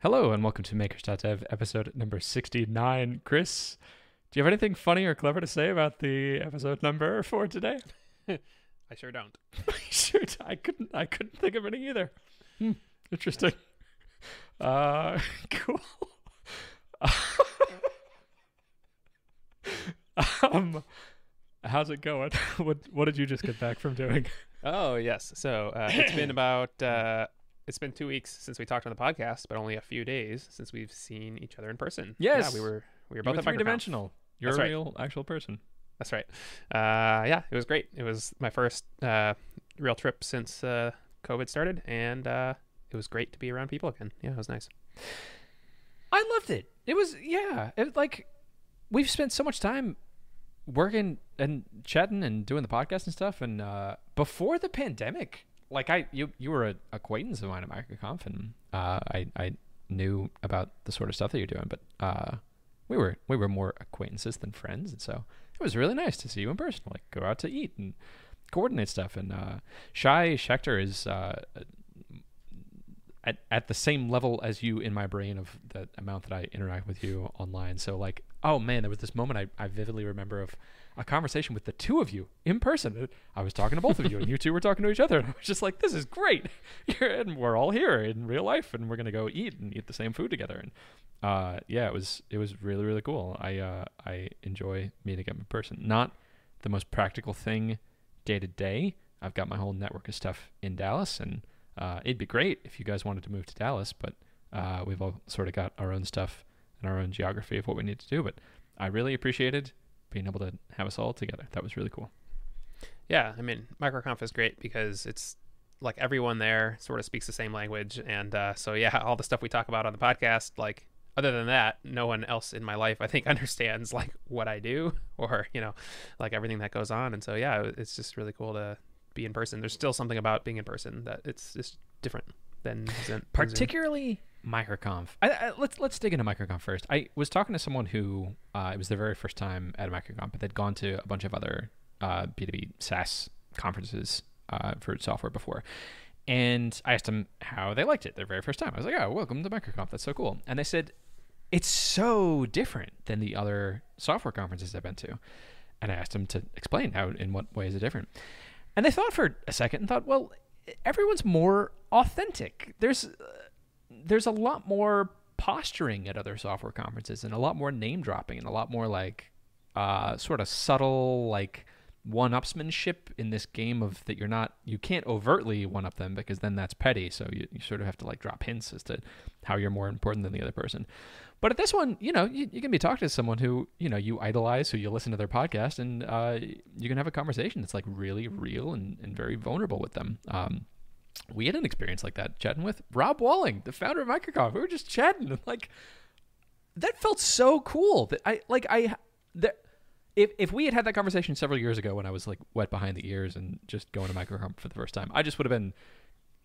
Hello and welcome to Makers.dev episode number 69. Chris, do you have anything funny or clever to say about the episode number for today? I sure don't. I sure, I couldn't I couldn't think of any either. Hmm, interesting. Uh cool. um how's it going? what what did you just get back from doing? Oh yes. So uh, it's been about uh, it's been two weeks since we talked on the podcast, but only a few days since we've seen each other in person. Yes. yeah, we were we were You both were three dimensional. You're That's a right. real actual person. That's right. Uh, yeah, it was great. It was my first uh, real trip since uh, COVID started, and uh, it was great to be around people again. Yeah, it was nice. I loved it. It was yeah. It like we've spent so much time working and chatting and doing the podcast and stuff. And uh, before the pandemic, like I you you were an acquaintance of mine at MicroConf, and uh, I I knew about the sort of stuff that you're doing, but uh, we were we were more acquaintances than friends, and so it was really nice to see you in person. Like go out to eat and coordinate stuff. And uh, Shai Schechter is uh, at, at the same level as you in my brain of the amount that I interact with you online. So like, oh man, there was this moment I, I vividly remember of a conversation with the two of you in person. I was talking to both of you, and you two were talking to each other, and I was just like, "This is great!" And we're all here in real life, and we're gonna go eat and eat the same food together. And uh, yeah, it was it was really really cool. I uh, I enjoy meeting up in person. Not the most practical thing day to day. I've got my whole network of stuff in Dallas, and uh, it'd be great if you guys wanted to move to Dallas, but uh, we've all sort of got our own stuff and our own geography of what we need to do. But I really appreciated being able to have us all together. That was really cool. Yeah, I mean, MicroConf is great because it's like everyone there sort of speaks the same language, and uh, so yeah, all the stuff we talk about on the podcast, like other than that, no one else in my life I think understands like what I do or you know, like everything that goes on, and so yeah, it's just really cool to be in person. There's still something about being in person that it's just different than than Zoom. Microconf. I, I, let's let's dig into microconf first. I was talking to someone who uh, it was their very first time at a microconf but they'd gone to a bunch of other uh, b2b saas conferences uh, for software before. And i asked them how they liked it their very first time. I was like oh welcome to microconf. That's so cool. And they said it's so different than the other software conferences i've been to. And i asked them to explain how in what way is it different. And they thought for a second and thought well everyone's more authentic. There's there's a lot more posturing at other software conferences and a lot more name dropping and a lot more like uh, sort of subtle like one upsmanship in this game of that you're not you can't overtly one up them because then that's petty. So you, you sort of have to like drop hints as to how you're more important than the other person. But at this one you know you, you can be talking to someone who you know you idolize who you listen to their podcast and uh, you can have a conversation that's like really real and, and very vulnerable with them. Um, we had an experience like that chatting with Rob Walling, the founder of Microconf. We were just chatting and like that felt so cool that I like I that if if we had had that conversation several years ago when I was like wet behind the ears and just going to Microconf for the first time, I just would have been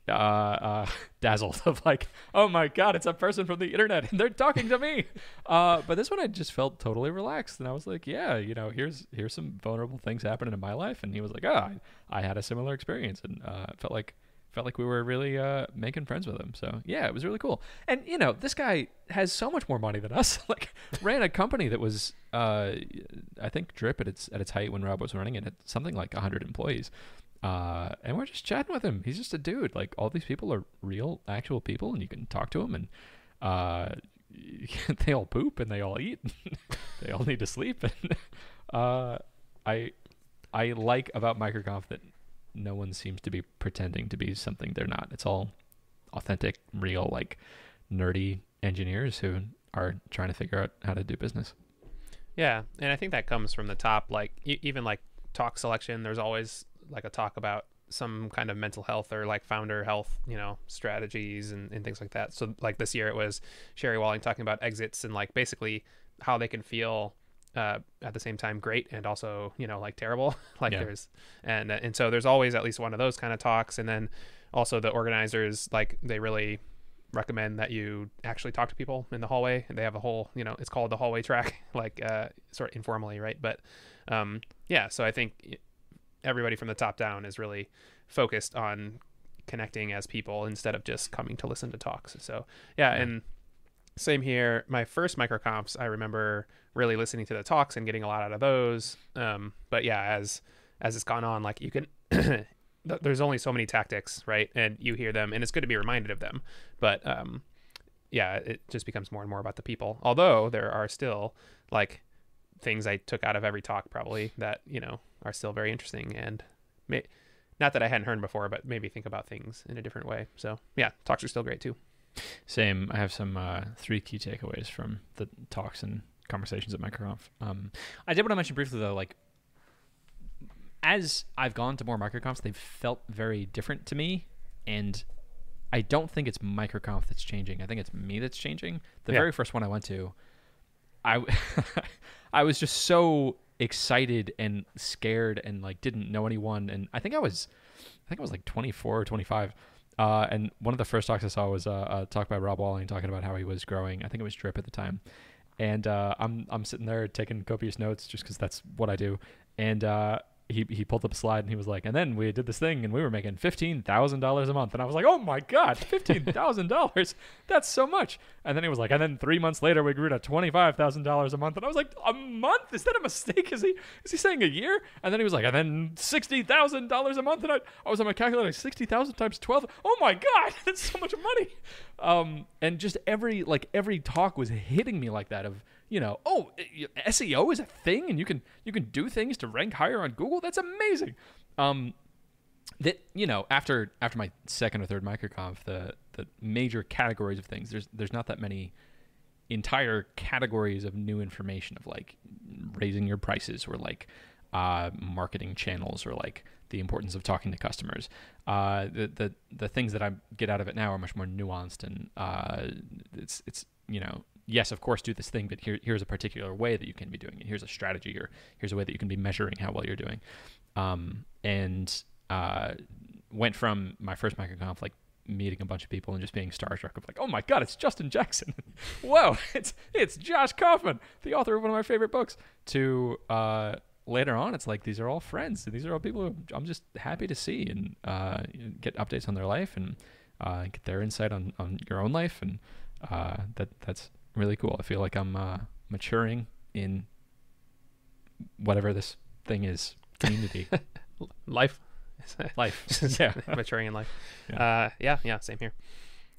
uh, uh, dazzled of like, oh my god, it's a person from the internet and they're talking to me. Uh, but this one I just felt totally relaxed and I was like, yeah, you know, here's here's some vulnerable things happening in my life, and he was like, oh, I, I had a similar experience and uh, felt like felt like we were really uh, making friends with him. So yeah, it was really cool. And you know, this guy has so much more money than us. like ran a company that was, uh, I think, Drip at its at its height when Rob was running it, at something like hundred employees. Uh, and we're just chatting with him. He's just a dude. Like all these people are real, actual people, and you can talk to them, and uh, they all poop and they all eat. they all need to sleep. And uh, I I like about MicroConf that no one seems to be pretending to be something they're not. It's all authentic, real, like nerdy engineers who are trying to figure out how to do business. Yeah, and I think that comes from the top. Like e- even like talk selection, there's always like a talk about some kind of mental health or like founder health, you know, strategies and, and things like that. So like this year it was Sherry Walling talking about exits and like basically how they can feel uh, at the same time great and also you know like terrible. like Yeah. there's and and so there's always at least one of those kind of talks, and then also the organizers like they really recommend that you actually talk to people in the hallway and they have a whole you know it's called the hallway track like uh sort of informally right but um yeah so i think everybody from the top down is really focused on connecting as people instead of just coming to listen to talks so yeah, Yeah. and Same here. My first microconfs, I remember really listening to the talks and getting a lot out of those. Um, but yeah, as as it's gone on, like you can, there's only so many tactics, right? And you hear them, and it's good to be reminded of them. But um, yeah, it just becomes more and more about the people. Although there are still like things I took out of every talk probably that you know are still very interesting and may, not that I hadn't heard before, but maybe think about things in a different way. So yeah, talks are still great too. Same. I have some uh, three key takeaways from the talks and conversations at MicroConf. Um, I did want to mention briefly though, like as I've gone to more MicroConfs, they've felt very different to me, and I don't think it's MicroConf that's changing. I think it's me that's changing. The Yeah. very first one I went to, I I was just so excited and scared and like didn't know anyone, and I think I was I think I was like 24 or 25. Uh, and one of the first talks I saw was uh, a talk by Rob Walling talking about how he was growing. I think it was Drip at the time. And uh, I'm I'm sitting there taking copious notes just because that's what I do. And uh, he he pulled up a slide and he was like, and then we did this thing and we were making fifteen thousand dollars a month. And I was like, oh my god, fifteen thousand dollars, that's so much. And then he was like, and then three months later we grew to twenty five thousand dollars a month. And I was like, a month? Is that a mistake? Is he is he saying a year? And then he was like, and then sixty thousand dollars a month. And I, I was on my calculator, sixty thousand times twelve. Oh my god, that's so much money. Um, and just every like every talk was hitting me like that of you know, oh, SEO is a thing, and you can you can do things to rank higher on Google. That's amazing. Um, that you know, after after my second or third microconf, the the major categories of things, there's there's not that many entire categories of new information of like raising your prices or like uh, marketing channels or like the importance of talking to customers. Uh, the, the the things that I get out of it now are much more nuanced and uh, it's it's you know yes of course do this thing but here here's a particular way that you can be doing it. Here's a strategy or here's a way that you can be measuring how well you're doing. Um, and uh, went from my first microconf like meeting a bunch of people and just being starstruck of like, oh my god, it's Justin Jackson. Whoa, it's it's Josh Kaufman, the author of one of my favorite books. To uh, later on, it's like these are all friends. and These are all people I'm just happy to see and uh, get updates on their life and uh, get their insight on, on your own life, and uh, that that's really cool. I feel like I'm uh, maturing in whatever this thing is, community, Life, life. yeah. maturing in life. Yeah. Uh, yeah, yeah, same here.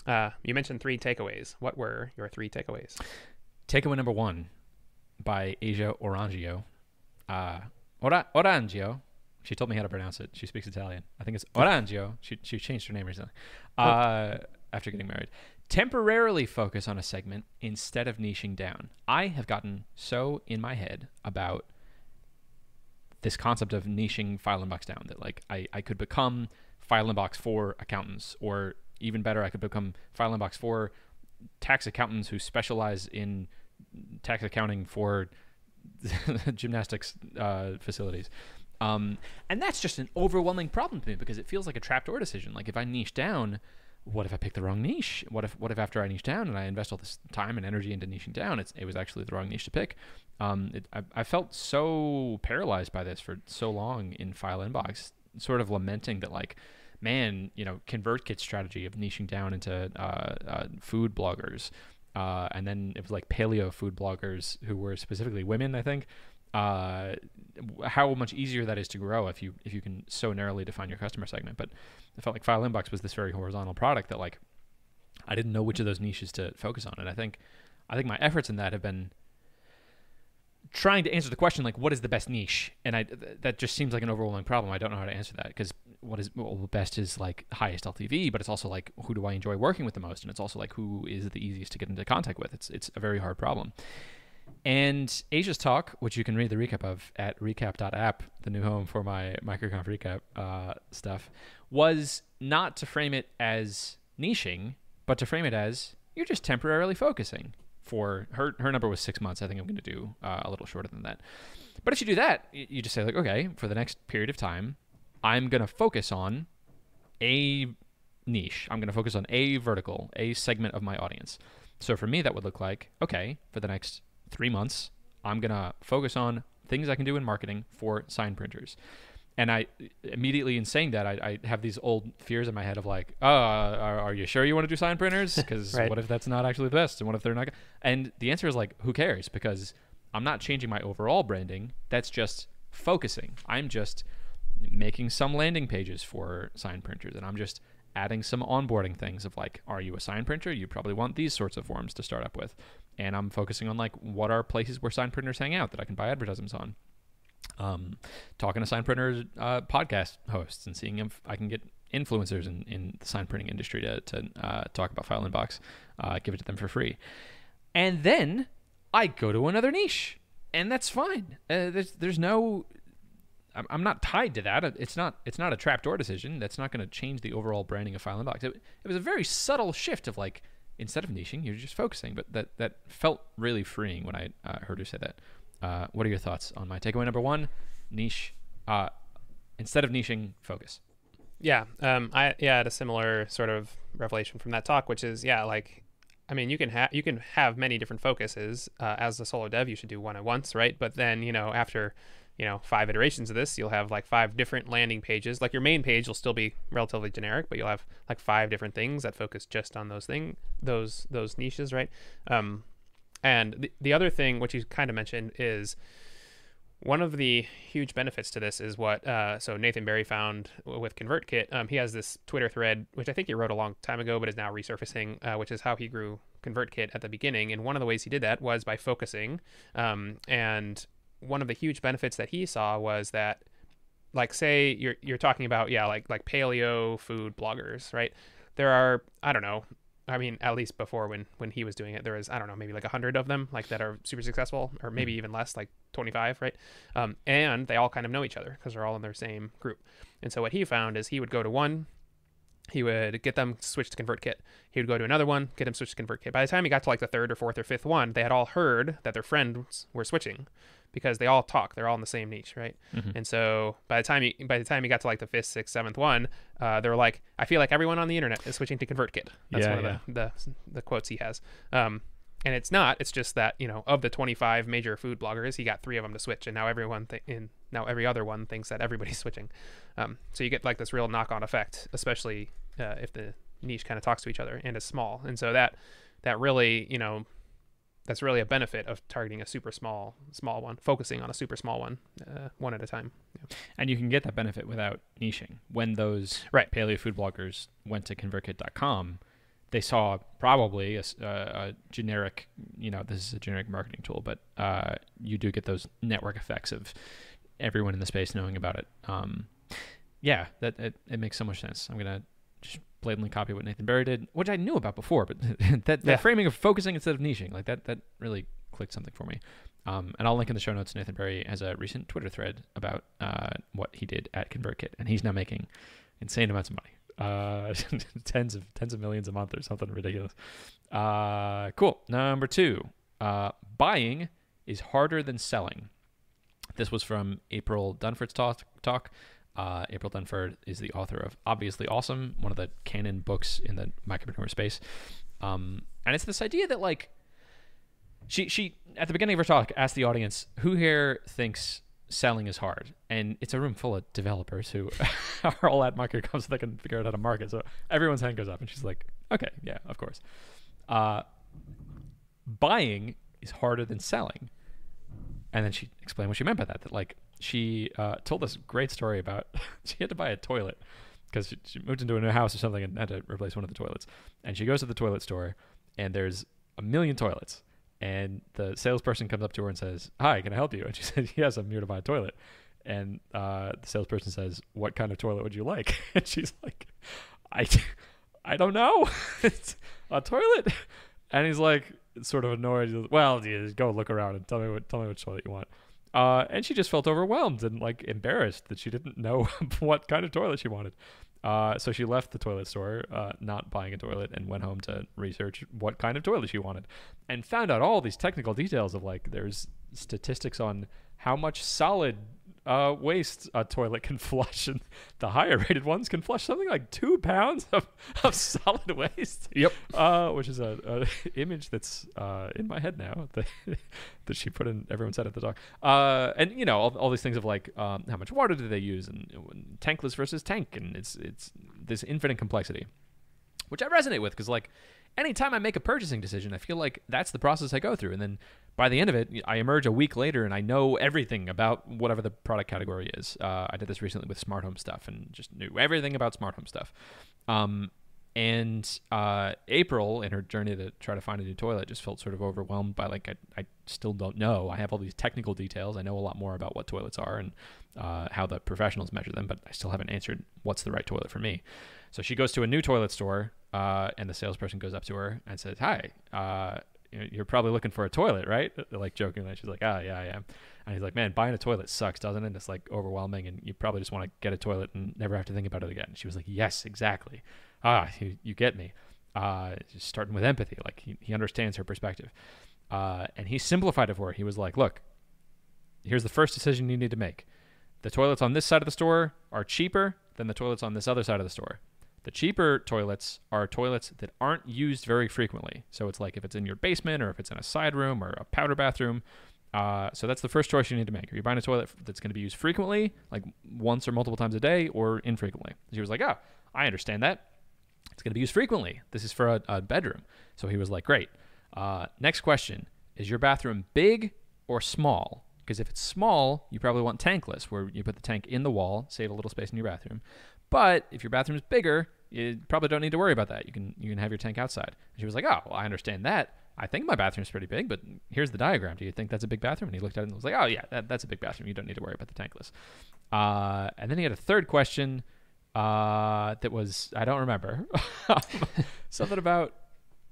Uh, you mentioned three takeaways. What were your three takeaways? Takeaway number one by Asia Orangio. Uh, ora, Orangio. She told me how to pronounce it. She speaks Italian. I think it's Orangio. She, she changed her name recently uh, after getting married. Temporarily focus on a segment instead of niching down. I have gotten so in my head about this concept of niching file inbox down that like I, I could become file inbox for accountants or even better I could become file inbox for tax accountants who specialize in tax accounting for gymnastics uh, facilities. Um, and that's just an overwhelming problem to me because it feels like a trapdoor decision. Like if I niche down, what if I pick the wrong niche? What if what if after I niche down and I invest all this time and energy into niching down, it's, it was actually the wrong niche to pick? Um, it, I, I felt so paralyzed by this for so long in file inbox, sort of lamenting that like, man, you know, ConvertKit strategy of niching down into uh, uh, food bloggers, uh, and then it was like paleo food bloggers who were specifically women, I think. Uh, how much easier that is to grow if you if you can so narrowly define your customer segment. But I felt like File Inbox was this very horizontal product that like I didn't know which of those niches to focus on, and I think I think my efforts in that have been trying to answer the question like what is the best niche? And i th- that just seems like an overwhelming problem. I don't know how to answer that because what is well best is like highest ltv but it's also like who do i enjoy working with the most? And it's also like who is the easiest to get into contact with? It's it's a very hard problem and asia's talk which you can read the recap of at recap.app the new home for my microconf recap uh, stuff was not to frame it as niching but to frame it as you're just temporarily focusing for her her number was six months. I think i'm going to do uh, a little shorter than that. But if you do that you just say like okay for the next period of time i'm going to focus on a niche. I'm going to focus on a vertical a segment of my audience. So for me that would look like okay for the next three months i'm going to focus on things i can do in marketing for sign printers and I immediately in saying that I, I have these old fears in my head of like, oh, are, are you sure you want to do sign printers? Because Right. what if that's not actually the best? And what if they're not? g- And the answer is like, who cares? Because I'm not changing my overall branding. That's just focusing. I'm just making some landing pages for sign printers, and I'm just adding some onboarding things of like, are you a sign printer? You probably want these sorts of forms to start up with. And I'm focusing on like, what are places where sign printers hang out that I can buy advertisements on? um, talking to sign printer uh, podcast hosts and seeing if I can get influencers in, in the sign printing industry to, to uh, talk about File Inbox, uh, give it to them for free. And then I go to another niche, and that's fine. Uh, there's there's no. I'm, I'm not tied to that. It's not it's not a trapdoor decision. That's not going to change the overall branding of File Inbox. It, it was a very subtle shift of like instead of niching, you're just focusing. But that that felt really freeing when I uh, heard her say that. Uh, what are your thoughts on my takeaway number one? Niche. Uh, instead of niching, focus. Yeah, um, I yeah had a similar sort of revelation from that talk, which is yeah, like, I mean, you can have you can have many different focuses uh, as a solo dev. You should do one at once, right? But then you know after you know five iterations of this, you'll have like five different landing pages. Like your main page will still be relatively generic, but you'll have like five different things that focus just on those thing those those niches, right? Um, and the, the other thing, which you kind of mentioned, is one of the huge benefits to this is what uh, so Nathan Barry found with ConvertKit. Um, he has this Twitter thread, which I think he wrote a long time ago, but is now resurfacing, uh, which is how he grew ConvertKit at the beginning. And one of the ways he did that was by focusing. Um, and one of the huge benefits that he saw was that, like, say you're you're talking about yeah, like like paleo food bloggers, right? There are I don't know I mean, at least before when when he was doing it, there was I don't know maybe like a hundred of them like that are super successful, or maybe even less, like twenty five, right? Um, and they all kind of know each other because they're all in their same group. And so what he found is he would go to one, he would get them switched to ConvertKit. He would go to another one, get them switched to ConvertKit. By the time he got to like the third or fourth or fifth one, they had all heard that their friends were switching because they all talk. They're all in the same niche, right? Mhm. And so by the time you by the time he got to like the fifth, sixth, seventh one, uh, they were like, I feel like everyone on the internet is switching to ConvertKit. That's Yeah, one of the, the the quotes he has. Um, and it's not. It's just that you know of the 25 major food bloggers, he got three of them to switch, and now everyone th- in now every other one thinks that everybody's switching. Um, so you get like this real knock-on effect, especially uh, if the niche kind of talks to each other and is small. And so that that really you know that's really a benefit of targeting a super small small one, focusing on a super small one, uh, one at a time. And you can get that benefit without niching. When those Right. paleo food bloggers went to ConvertKit.com, they saw probably a, uh, a generic, you know, this is a generic marketing tool, but uh, you do get those network effects of everyone in the space knowing about it. Um, yeah, that it, it makes so much sense. I'm gonna just blatantly copy what Nathan Barry did, which I knew about before, but that, that Yeah. framing of focusing instead of niching, like that, that really clicked something for me. Um, and I'll link in the show notes. Nathan Barry has a recent Twitter thread about uh, what he did at ConvertKit, and he's now making insane amounts of money, uh, tens of tens of millions a month or something ridiculous. Uh, cool. Number two, uh, buying is harder than selling. This was from April Dunford's talk. talk. Uh, April Dunford is the author of Obviously Awesome, one of the canon books in the micropreneur space. Um, and it's this idea that like she she at the beginning of her talk asked the audience who here thinks selling is hard, and it's a room full of developers who are all at MicroConf so they can figure out how to market. So everyone's hand goes up, and she's like, "Okay, yeah, of course." Uh, buying is harder than selling, and then she explained what she meant by that. That like she uh, told this great story about she had to buy a toilet because she, she moved into a new house or something and had to replace one of the toilets. And she goes to the toilet store, and there's a million toilets. And the salesperson comes up to her and says, "Hi, can I help you?" And she says, "Yes, I'm here to buy a toilet." And uh, the salesperson says, "What kind of toilet would you like?" And she's like, "I, I don't know. it's a toilet." And he's like, sort of annoyed. Well, go look around and tell me what tell me which toilet you want. Uh, and she just felt overwhelmed and like embarrassed that she didn't know what kind of toilet she wanted. Uh, so she left the toilet store, uh, not buying a toilet, and went home to research what kind of toilet she wanted, and found out all these technical details of like there's statistics on how much solid uh, waste a toilet can flush, and the higher rated ones can flush something like two pounds of, of solid waste. Yep. Uh, which is a, a image that's uh, in my head now that, that she put in everyone's head at the talk. Uh, and you know all, all these things of like um, how much water do they use and, and tankless versus tank, and it's it's this infinite complexity, which I resonate with because like anytime I make a purchasing decision, I feel like that's the process I go through. And then by the end of it, I emerge a week later and I know everything about whatever the product category is. Uh, I did this recently with smart home stuff and just knew everything about smart home stuff. Um, and uh, April, in her journey to try to find a new toilet, just felt sort of overwhelmed by like I, I still don't know. I have all these technical details. I know a lot more about what toilets are and uh, how the professionals measure them, but I still haven't answered what's the right toilet for me. So she goes to a new toilet store, uh, and the salesperson goes up to her and says, "Hi, uh, you're probably looking for a toilet, right?" Like jokingly, she's like, "Ah, oh, yeah, I am." And he's like, "Man, buying a toilet sucks, doesn't it? It's like overwhelming, and you probably just want to get a toilet and never have to think about it again." she was like, "Yes, exactly." Ah, you, you get me. Uh, starting with empathy, like he, he understands her perspective, uh, and he simplified it for her. He was like, "Look, here's the first decision you need to make. The toilets on this side of the store are cheaper than the toilets on this other side of the store." The cheaper toilets are toilets that aren't used very frequently. So it's like if it's in your basement or if it's in a side room or a powder bathroom. Uh, so that's the first choice you need to make. Are you buying a toilet that's going to be used frequently, like once or multiple times a day, or infrequently? She was like, oh, I understand that. It's going to be used frequently. This is for a, a bedroom. So he was like, great. Uh, next question Is your bathroom big or small? Because if it's small, you probably want tankless, where you put the tank in the wall, save a little space in your bathroom. But if your bathroom is bigger, you probably don't need to worry about that. You can you can have your tank outside. And she was like, "Oh, well, I understand that. I think my bathroom's pretty big, but here's the diagram. Do you think that's a big bathroom?" And he looked at it and was like, "Oh yeah, that, that's a big bathroom. You don't need to worry about the tankless." Uh, and then he had a third question uh, that was I don't remember something about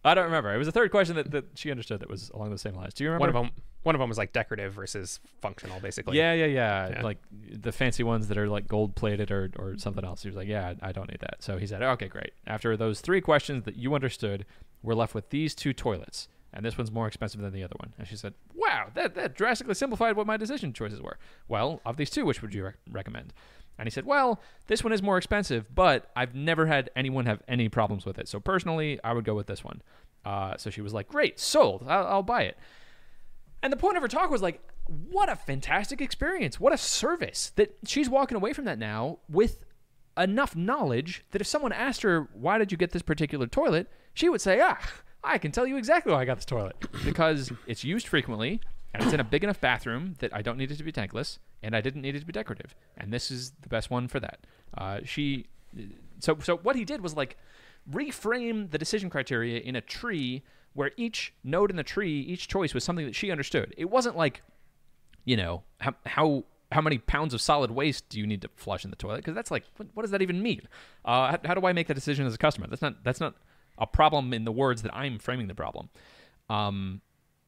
I don't remember. It was a third question that, that she understood that was along the same lines. Do you remember? One of them one of them was like decorative versus functional, basically. Yeah, yeah, yeah, yeah. Like the fancy ones that are like gold plated or, or something else. He was like, yeah, I don't need that. So he said, okay, great. After those three questions that you understood, we're left with these two toilets. And this one's more expensive than the other one. And she said, wow, that, that drastically simplified what my decision choices were. Well, of these two, which would you rec- recommend? And he said, well, this one is more expensive, but I've never had anyone have any problems with it. So personally, I would go with this one. Uh, so she was like, great, sold. I'll, I'll buy it. And the point of her talk was like, what a fantastic experience. What a service that she's walking away from that now with enough knowledge that if someone asked her, why did you get this particular toilet? She would say, ah, I can tell you exactly why I got this toilet because it's used frequently and it's in a big enough bathroom that I don't need it to be tankless and I didn't need it to be decorative. And this is the best one for that. Uh, she, so, so what he did was like reframe the decision criteria in a tree where each node in the tree, each choice was something that she understood. It wasn't like, you know, how how how many pounds of solid waste do you need to flush in the toilet? Because that's like, what, what, does that even mean? Uh, how, how, do I make that decision as a customer? That's not that's not a problem in the words that I'm framing the problem. Um,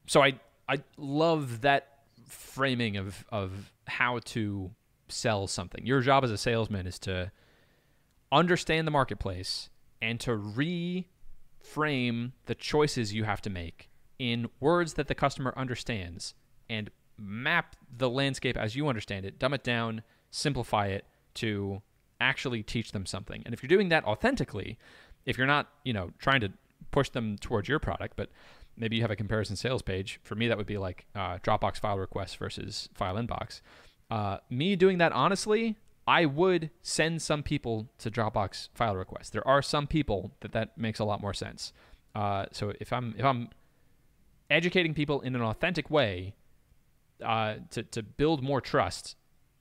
so I I love that framing of of how to sell something. Your job as a salesman is to understand the marketplace and to reframe the choices you have to make in words that the customer understands and map the landscape as you understand it, dumb it down, simplify it to actually teach them something. And if you're doing that authentically, if you're not, you know, trying to push them towards your product, but maybe you have a comparison sales page. For me, that would be like uh, Dropbox file requests versus file inbox. Uh, me doing that honestly, I would send some people to Dropbox file requests. There are some people that that makes a lot more sense. Uh, so if I'm if I'm educating people in an authentic way uh, to to build more trust,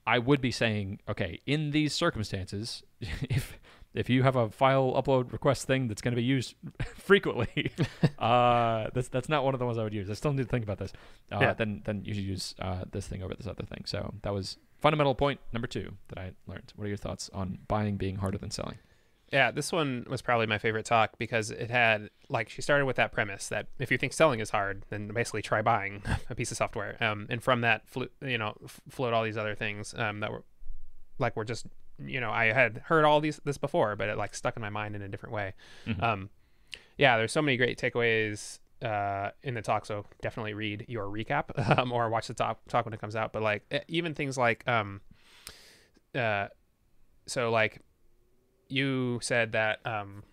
I would be saying, okay, in these circumstances, if if you have a file upload request thing that's going to be used frequently, uh, that's that's not one of the ones I would use. I still need to think about this. Uh, yeah. Then then you should use uh, this thing over this other thing. So that was fundamental point number two that I learned. What are your thoughts on buying being harder than selling? Yeah, this one was probably my favorite talk because it had like she started with that premise that if you think selling is hard, then basically try buying a piece of software. Um, and from that, flew, you know, f- flowed all these other things um, that were like were just you know I had heard all these this before, but it like stuck in my mind in a different way. Mm-hmm. Um, yeah, there's so many great takeaways uh, in the talk. So definitely read your recap um, or watch the talk talk when it comes out. But like even things like um, uh, so like you said that um,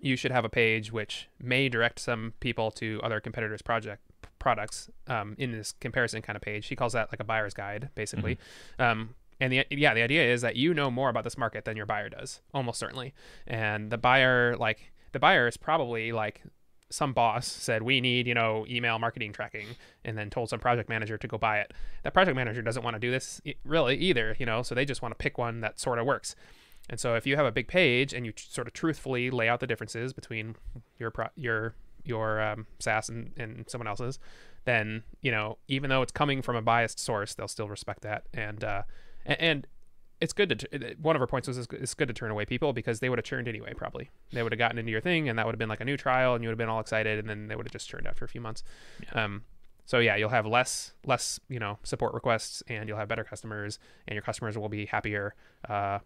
you should have a page which may direct some people to other competitors' project products um, in this comparison kind of page. She calls that like a buyer's guide, basically. Um, and the yeah, the idea is that you know more about this market than your buyer does, almost certainly. And the buyer, like the buyer, is probably like some boss said we need you know email marketing tracking and then told some project manager to go buy it that project manager doesn't want to do this really either you know so they just want to pick one that sort of works and so if you have a big page and you sort of truthfully lay out the differences between your pro- your your um, SaaS and, and someone else's, then you know even though it's coming from a biased source, they'll still respect that. And uh, and, and it's good to one of her points was it's- good to turn away people because they would have churned anyway. Probably they would have gotten into your thing, and that would have been like a new trial, and you would have been all excited, and then they would have just churned after a few months. Um, so yeah, you'll have less less you know support requests, and you'll have better customers, and your customers will be happier uh,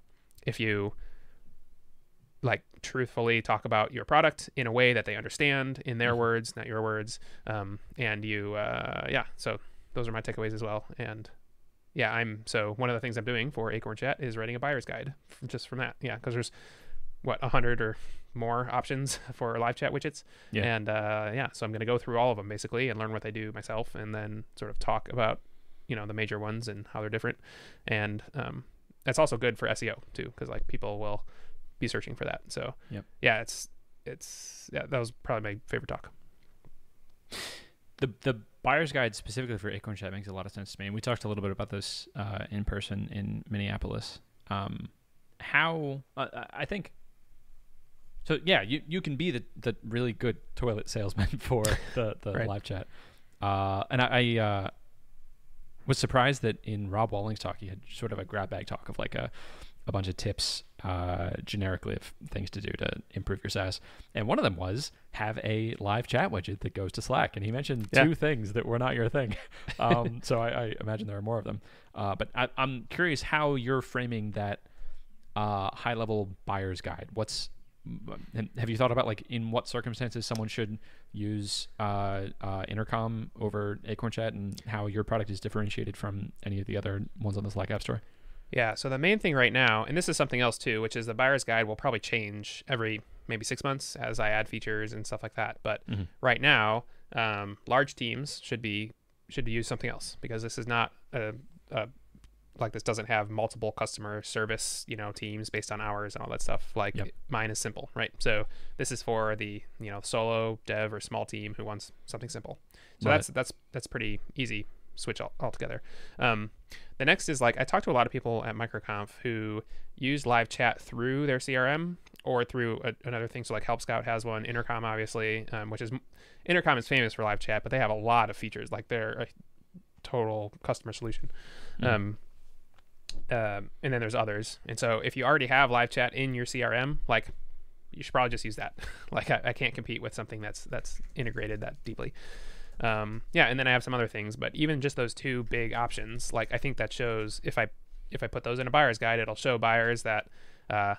if you like truthfully talk about your product in a way that they understand in their Mhm. words, not your words. Um, and you, uh, yeah. So those are my takeaways as well. And yeah, I'm so one of the things I'm doing for Acorn Chat is writing a buyer's guide just from that. Yeah, because there's what a hundred or more options for live chat widgets. Yeah. And uh, yeah, so I'm going to go through all of them basically and learn what they do myself, and then sort of talk about you know the major ones and how they're different. And um, that's also good for SEO too, because like people will be searching for that. So Yep. yeah, it's it's yeah, that was probably my favorite talk. The the buyer's guide specifically for Acorn Chat makes a lot of sense to me. And we talked a little bit about this uh, in person in Minneapolis. Um, how uh, I think. So yeah, you, you can be the, the really good toilet salesman for the, the Right. live chat, uh, and I, I uh, was surprised that in Rob Walling's talk he had sort of a grab bag talk of like a a bunch of tips uh, generically of things to do to improve your SaaS. And one of them was have a live chat widget that goes to Slack. And he mentioned Yeah. two things that were not your thing. Um, so I, I imagine there are more of them. Uh, but I, I'm curious how you're framing that uh, high level buyer's guide. What's have you thought about like in what circumstances someone should use uh, uh, intercom over Acorn Chat and how your product is differentiated from any of the other ones on the Slack App Store? Yeah. So the main thing right now, and this is something else too, which is the buyer's guide will probably change every maybe six months as I add features and stuff like that. But Mhm. right now, um, large teams should be should use something else because this is not a, a like this doesn't have multiple customer service you know teams based on hours and all that stuff like Yep. mine is simple right so this is for the you know solo dev or small team who wants something simple so Love that's that's that's pretty easy switch all, altogether um, the next is like i talked to a lot of people at microconf who use live chat through their crm or through a, another thing so like help scout has one intercom obviously um, which is intercom is famous for live chat but they have a lot of features like they're a total customer solution Mhm. um, um, and then there's others. And so if you already have live chat in your CRM, like you should probably just use that. like I, I can't compete with something that's that's integrated that deeply. Um, yeah, and then I have some other things, but even just those two big options, like I think that shows if I if I put those in a buyer's guide, it'll show buyers that uh,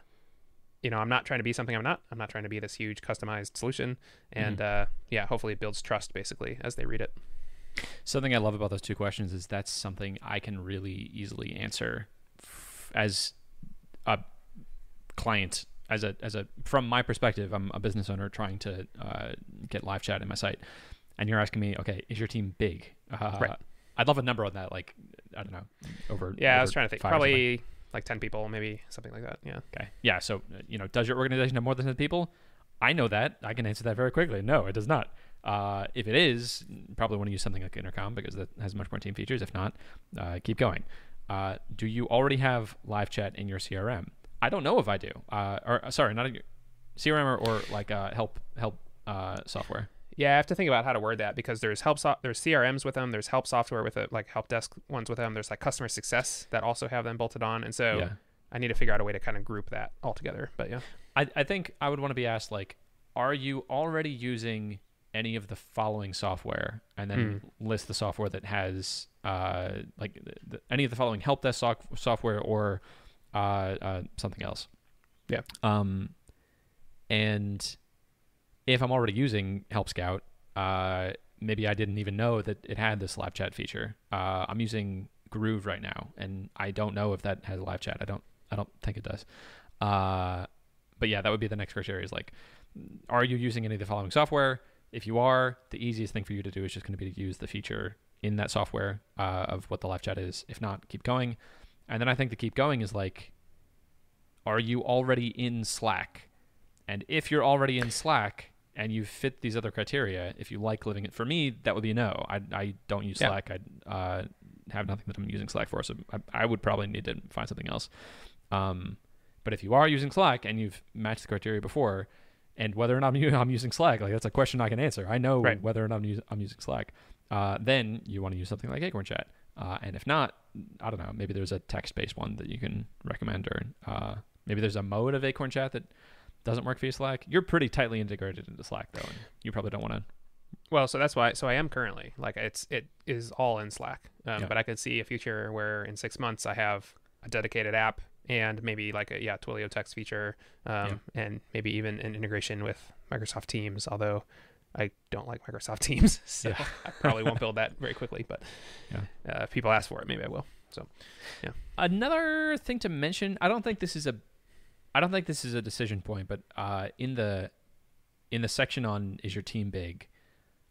you know I'm not trying to be something I'm not. I'm not trying to be this huge customized solution, and uh, yeah, hopefully it builds trust basically as they read it. Something I love about those two questions is that's something I can really easily answer f- as a client, as a as a from my perspective. I'm a business owner trying to uh, get live chat in my site, and you're asking me, okay, is your team big? Uh, Right. I'd love a number on that, like I don't know, over. Yeah, I was trying to think. five or something. Probably like ten people, maybe something like that. Yeah. Okay. Yeah. So, you know, does your organization have more than 10 people? I know that. I can answer that very quickly. No, it does not. Uh, if it is, probably want to use something like Intercom because that has much more team features. If not, uh, keep going. Uh, do you already have live chat in your CRM? I don't know if I do. Uh, or sorry, not a CRM or, or like uh, help help uh, software. Yeah, I have to think about how to word that because there's help so- there's CRMs with them, there's help software with it, like help desk ones with them. There's like customer success that also have them bolted on, and so yeah. I need to figure out a way to kind of group that all together. But yeah, I, I think I would want to be asked like, are you already using any of the following software, and then list the software that has uh, like the, the, any of the following help desk soc- software or uh, uh, something else. Yeah. Um, and if I'm already using Help Scout, uh, maybe I didn't even know that it had this live chat feature. Uh, I'm using Groove right now, and I don't know if that has live chat. I don't. I don't think it does. Uh, but yeah, that would be the next criteria. Is like, are you using any of the following software? If you are, the easiest thing for you to do is just going to be to use the feature in that software uh, of what the live chat is. If not, keep going. And then I think the keep going is like, are you already in Slack? And if you're already in Slack and you fit these other criteria, if you like living it, for me, that would be a no. I, I don't use Yeah. Slack. I uh, have nothing that I'm using Slack for, so I, I would probably need to find something else. Um, but if you are using Slack and you've matched the criteria before, and whether or not I'm, I'm using Slack, like that's a question I can answer. I know Right. whether or not I'm, us- I'm using Slack. Uh, then you want to use something like Acorn Chat. Uh, and if not, I don't know. Maybe there's a text-based one that you can recommend, or uh, maybe there's a mode of Acorn Chat that doesn't work via Slack. You're pretty tightly integrated into Slack, though, and you probably don't want to. Well, so that's why. So I am currently like it's it is all in Slack, um, Yeah. but I could see a future where in six months I have a dedicated app and maybe like a yeah Twilio text feature, um, and maybe even an integration with Microsoft Teams. Although I don't like Microsoft Teams, so Yeah. I probably won't build that very quickly. But Yeah. uh, if people ask for it, maybe I will. So, yeah. Another thing to mention, I don't think this is a I don't think this is a decision point, but uh, in the in the section on is your team big,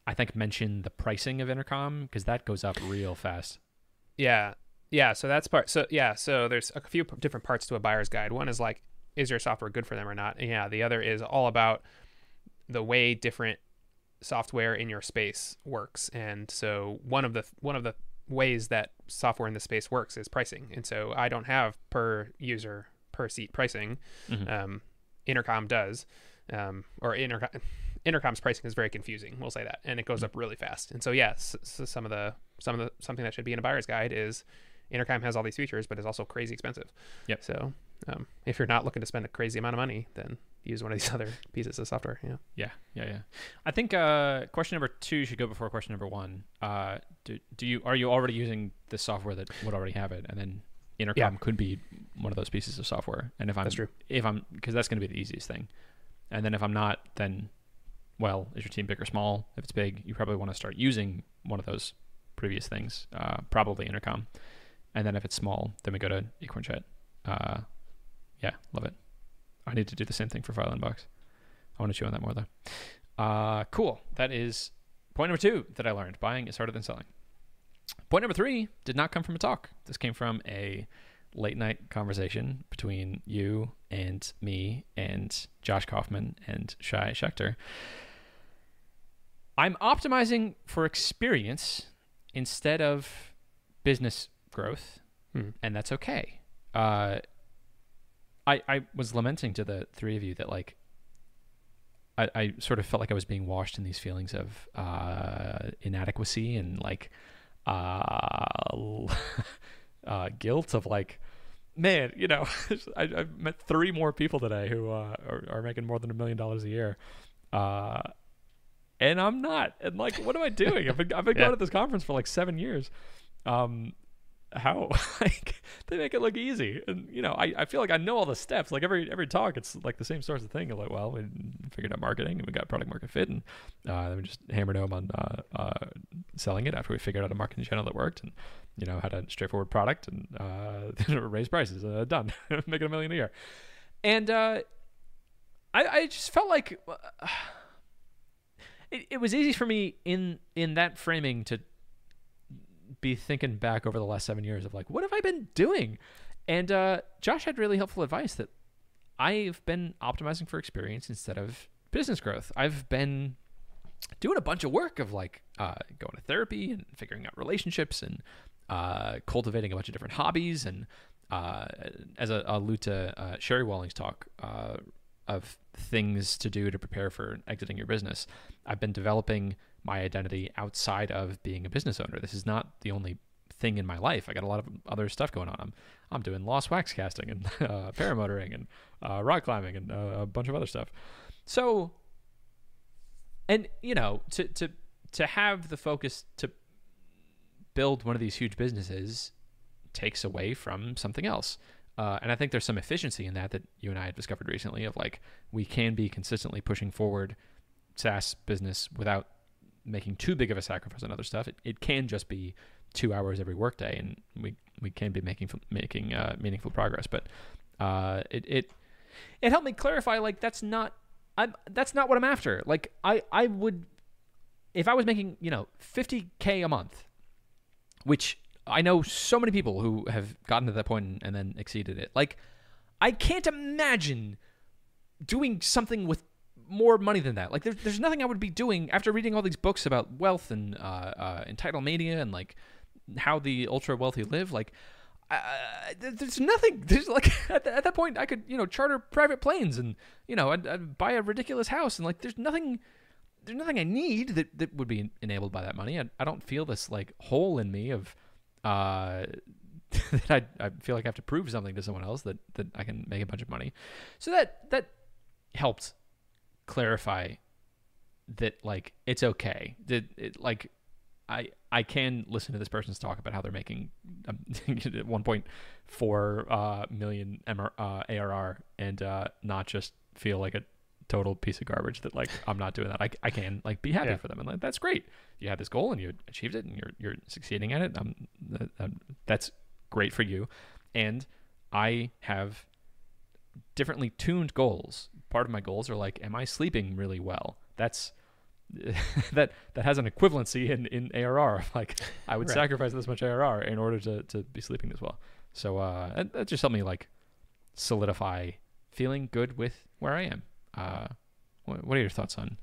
I think mention the pricing of intercom because that goes up real fast. Yeah. Yeah. So that's part. So, yeah. So there's a few different parts to a buyer's guide. One is like, is your software good for them or not? And yeah. The other is all about the way different software in your space works. And so one of the, one of the ways that software in the space works is pricing. And so I don't have per user, per seat pricing. Mhm. Um, Intercom does. Um, or Intercom, Intercom's pricing is very confusing. We'll say that, and it goes up really fast. And so, yes, so some of the some of the something that should be in a buyer's guide is Intercom has all these features, but is also crazy expensive. Yep. So, um, if you're not looking to spend a crazy amount of money, then use one of these other pieces of software. Yeah. Yeah, yeah, yeah. I think uh, question number two should go before question number one. Uh, do, do you are you already using the software that would already have it, and then intercom could be one of those pieces of software. And if I'm That's true. if I'm because that's going to be the easiest thing. And then if I'm not, then well, is your team big or small? If it's big, you probably want to start using one of those previous things, uh, probably intercom. And then if it's small, then we go to Acorn Chat. Uh, yeah, love it. I need to do the same thing for File Inbox. I want to chew on that more though. Uh, cool. That is point number two that I learned. Buying is harder than selling. Point number three did not come from a talk. This came from a late night conversation between you and me and Josh Kaufman and Shai Schechter. I'm optimizing for experience instead of business growth, Hmm. and that's okay. Uh, I I was lamenting to the three of you that like I, I sort of felt like I was being washed in these feelings of uh, inadequacy and like uh, uh, guilt of like, man, you know, I, I've met three more people today who uh, are, are making more than a million dollars a year. Uh, and I'm not. And like, what am I doing? I've been, I've been Yeah. going to this conference for like seven years. Um, how? Like they make it look easy. And you know I, I feel like i know all the steps. Like every every talk it's like the same sorts of thing. Like well we figured out marketing and we got product market fit and uh, then we just hammered home on uh, uh, selling it after we figured out a marketing channel that worked and you know had a straightforward product and uh, raise prices uh, done making a million a year. And uh, I, I just felt like it, it was easy for me in in that framing to be thinking back over the last seven years of like, what have I been doing? And uh, Josh had really helpful advice that I've been optimizing for experience instead of business growth. I've been doing a bunch of work of like uh, going to therapy and figuring out relationships and uh, cultivating a bunch of different hobbies. And uh, as a, a allude to uh, Sherry Walling's talk uh, of things to do to prepare for exiting your business, I've been developing my identity outside of being a business owner. This is not the only thing in my life. I got a lot of other stuff going on. I'm I'm doing lost wax casting and uh, paramotoring and uh, rock climbing and uh, a bunch of other stuff. So, and you know, to to to have the focus to build one of these huge businesses takes away from something else. Uh, and I think there's some efficiency in that that you and I have discovered recently of like we can be consistently pushing forward SaaS business without making too big of a sacrifice on other stuff. It, it can just be two hours every workday, and we we can be making making uh, meaningful progress. But uh, it it it helped me clarify like that's not I'm that's not what I'm after. Like I I would if I was making you know 50k a month, which I know so many people who have gotten to that point and then exceeded it. Like I can't imagine doing something with more money than that. Like there's there's nothing I would be doing after reading all these books about wealth and uh, uh, entitlemania and like how the ultra wealthy live. Like uh, there's nothing. There's like at, the, at, that point I could you know charter private planes and you know I'd, I'd, buy a ridiculous house and like there's nothing. There's nothing I need that, that would be enabled by that money. I, I don't feel this like hole in me of uh, that I, I feel like I have to prove something to someone else that, that I can make a bunch of money. So that that helped clarify that like it's okay. That it, like I I can listen to this person's talk about how they're making um, 1.4 uh, million MR, uh, ARR and uh, not just feel like a total piece of garbage that like I'm not doing that. I, I can like be happy yeah. for them and like that's great. You had this goal and you achieved it and you're you're succeeding at it. Um, that's great for you. And I have differently tuned goals. Part of my goals are like, am I sleeping really well? That's that that has an equivalency in in ARR. Like I would right. sacrifice this much ARR in order to to be sleeping this well. So uh, that, that just helped me like solidify feeling good with where I am. Uh, what, what are your thoughts on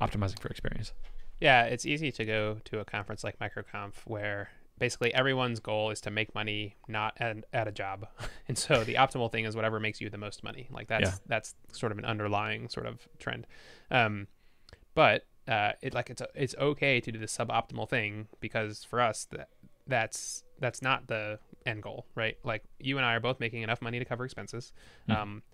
optimizing for experience? Yeah, it's easy to go to a conference like MicroConf where basically everyone's goal is to make money not at, at a job and so the optimal thing is whatever makes you the most money like that's yeah. that's sort of an underlying sort of trend um, but uh, it like it's it's okay to do the suboptimal thing because for us that that's that's not the end goal right like you and i are both making enough money to cover expenses mm. um,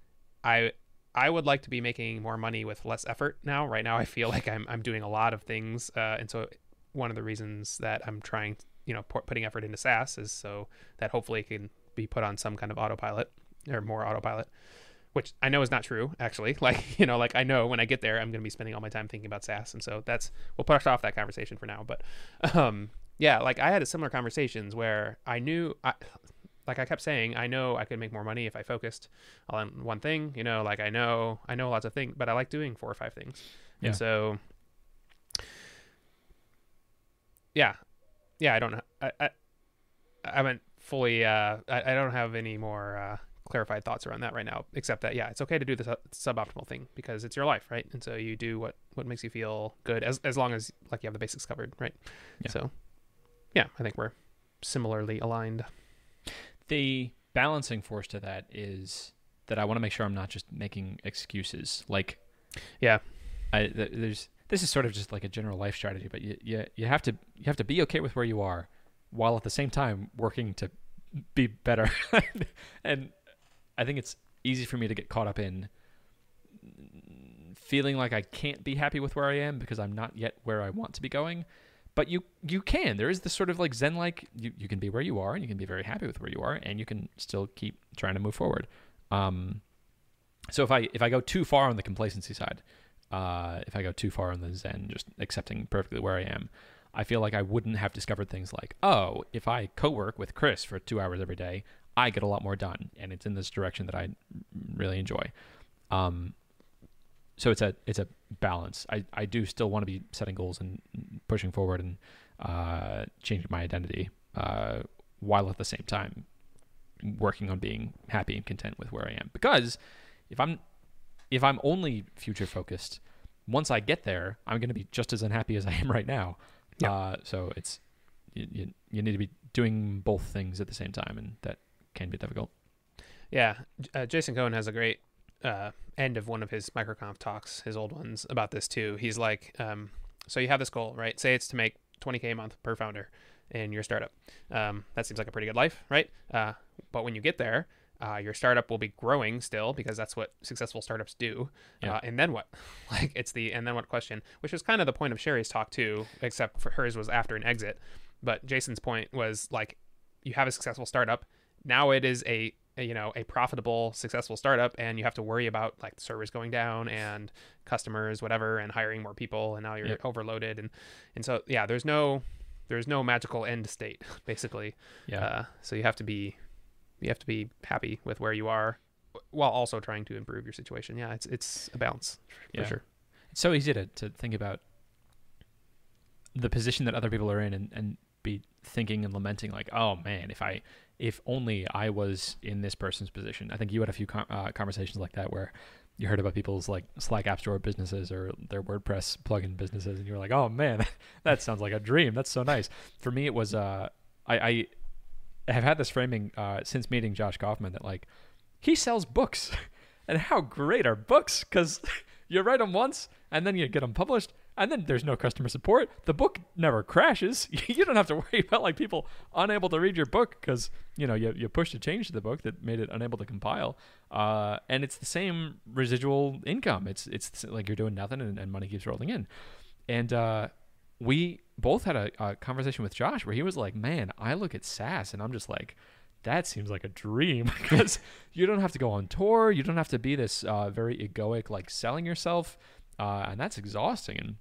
i I would like to be making more money with less effort now. Right now, I feel like I'm I'm doing a lot of things, uh, and so one of the reasons that I'm trying you know putting effort into SaaS is so that hopefully it can be put on some kind of autopilot or more autopilot which I know is not true actually. Like you know like I know when I get there I'm going to be spending all my time thinking about SaaS. And so that's we'll push off that conversation for now. But um yeah like I had a similar conversations where I knew I like I kept saying I know I could make more money if I focused on one thing you know like I know I know lots of things but I like doing four or five things. Yeah. and so yeah yeah, I don't know. I, I, I haven't fully. Uh, I, I don't have any more uh, clarified thoughts around that right now, except that yeah, it's okay to do the su- suboptimal thing because it's your life, right? And so you do what what makes you feel good, as as long as like you have the basics covered, right? Yeah. So, yeah, I think we're similarly aligned. The balancing force to that is that I want to make sure I'm not just making excuses. Like, yeah, I th- there's this is sort of just like a general life strategy, but you, you you have to you have to be okay with where you are, while at the same time working to be better. and I think it's easy for me to get caught up in feeling like I can't be happy with where I am because I'm not yet where I want to be going. But you you can. There is this sort of like Zen like you, you can be where you are and you can be very happy with where you are and you can still keep trying to move forward. Um, so if I if I go too far on the complacency side, uh, if I go too far in the Zen, just accepting perfectly where I am, I feel like I wouldn't have discovered things like, oh, if I co-work with Chris for two hours every day, I get a lot more done, and it's in this direction that I really enjoy. Um, so it's a it's a balance. I, I do still want to be setting goals and pushing forward and uh, changing my identity, uh, while at the same time working on being happy and content with where I am. Because if I'm if I'm only future focused, once I get there, I'm going to be just as unhappy as I am right now. Yeah. Uh, so it's you, you, you need to be doing both things at the same time, and that can be difficult. Yeah, uh, Jason Cohen has a great uh, end of one of his MicroConf talks, his old ones about this too. He's like, um, so you have this goal, right? Say it's to make 20k a month per founder in your startup. Um, that seems like a pretty good life, right? Uh, but when you get there, uh, your startup will be growing still because that's what successful startups do. Yeah. Uh, and then what? Like it's the and then what question, which is kind of the point of Sherry's talk too, except for hers was after an exit. But Jason's point was like, you have a successful startup. Now it is a, a you know a profitable successful startup, and you have to worry about like servers going down and customers, whatever, and hiring more people. And now you're overloaded. And and so yeah, there's no there's no magical end state basically. Yeah. Uh, so you have to be you have to be happy with where you are while also trying to improve your situation. Yeah, it's it's a balance for Yeah. sure. It's so easy to, to think about the position that other people are in and, and be thinking and lamenting like, oh man, if I, if only I was in this person's position. I think you had a few con uh, conversations like that where you heard about people's like Slack App Store businesses or their WordPress plugin businesses, and you were like, oh man, that sounds like a dream. That's so nice. For me, it was uh, I, I have had this framing uh, since meeting Josh Kaufman that like he sells books, and how great are books? Because you write them once and then you get them published and then there's no customer support. The book never crashes. You don't have to worry about like people unable to read your book because you know you, you pushed a change to the book that made it unable to compile. Uh, and it's the same residual income. It's it's like you're doing nothing and, and money keeps rolling in. And uh, we both had a, a conversation with josh where he was like man i look at saas and i'm just like that seems like a dream because you don't have to go on tour. You don't have to be this uh, very egoic, like selling yourself, uh, and that's exhausting. And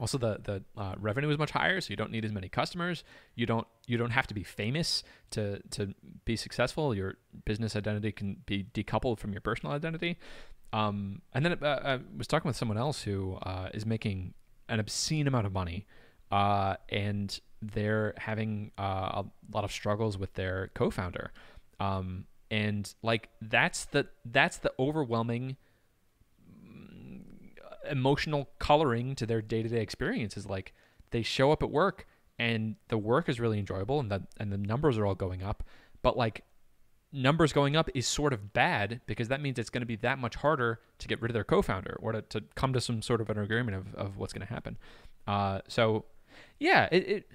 also, the the uh, revenue is much higher, so you don't need as many customers. You don't you don't have to be famous to to be successful. Your business identity can be decoupled from your personal identity. Um, and then uh, I was talking with someone else who uh, is making an obscene amount of money, uh, and they're having uh, a lot of struggles with their co-founder um, and like that's the that's the overwhelming mm, emotional coloring to their day-to-day experiences. like they show up at work and the work is really enjoyable and the and the numbers are all going up but like numbers going up is sort of bad because that means it's going to be that much harder to get rid of their co-founder or to, to come to some sort of an agreement of, of what's going to happen uh, so yeah it, it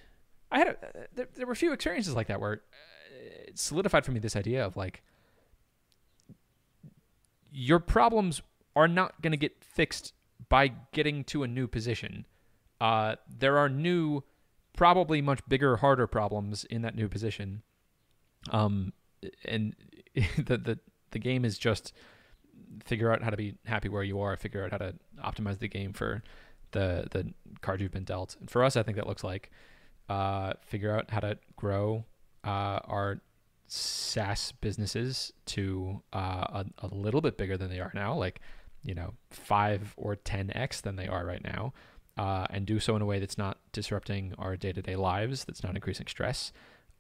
I had a, there, there were a few experiences like that where uh, it solidified for me this idea of like your problems are not going to get fixed by getting to a new position. Uh, there are new, probably much bigger, harder problems in that new position. Um, and the the the game is just figure out how to be happy where you are, figure out how to optimize the game for the the card you've been dealt. And for us, I think that looks like uh, figure out how to grow uh, our SaaS businesses to uh, a, a little bit bigger than they are now, like you know five or ten x than they are right now, uh, and do so in a way that's not disrupting our day to day lives, that's not increasing stress,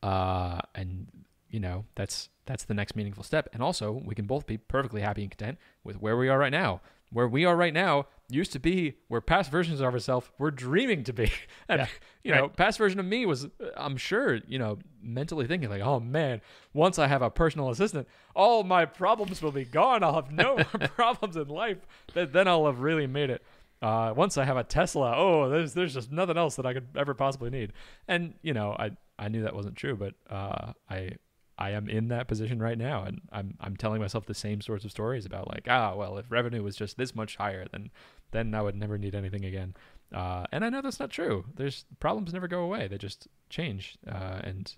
uh, and you know that's that's the next meaningful step. And also, we can both be perfectly happy and content with where we are right now. Where we are right now used to be where past versions of ourselves were dreaming to be. And, Yeah, you know, past version of me was, I'm sure, you know, mentally thinking, like, oh man, once I have a personal assistant, all my problems will be gone. I'll have no more problems in life. Then then I'll have really made it. Uh, once I have a Tesla, oh, there's there's just nothing else that I could ever possibly need. And you know, I I knew that wasn't true, but uh, I I am in that position right now, and I'm I'm telling myself the same sorts of stories about like ah well if revenue was just this much higher then then I would never need anything again. Uh, and I know that's not true. There's problems never go away; they just change uh, and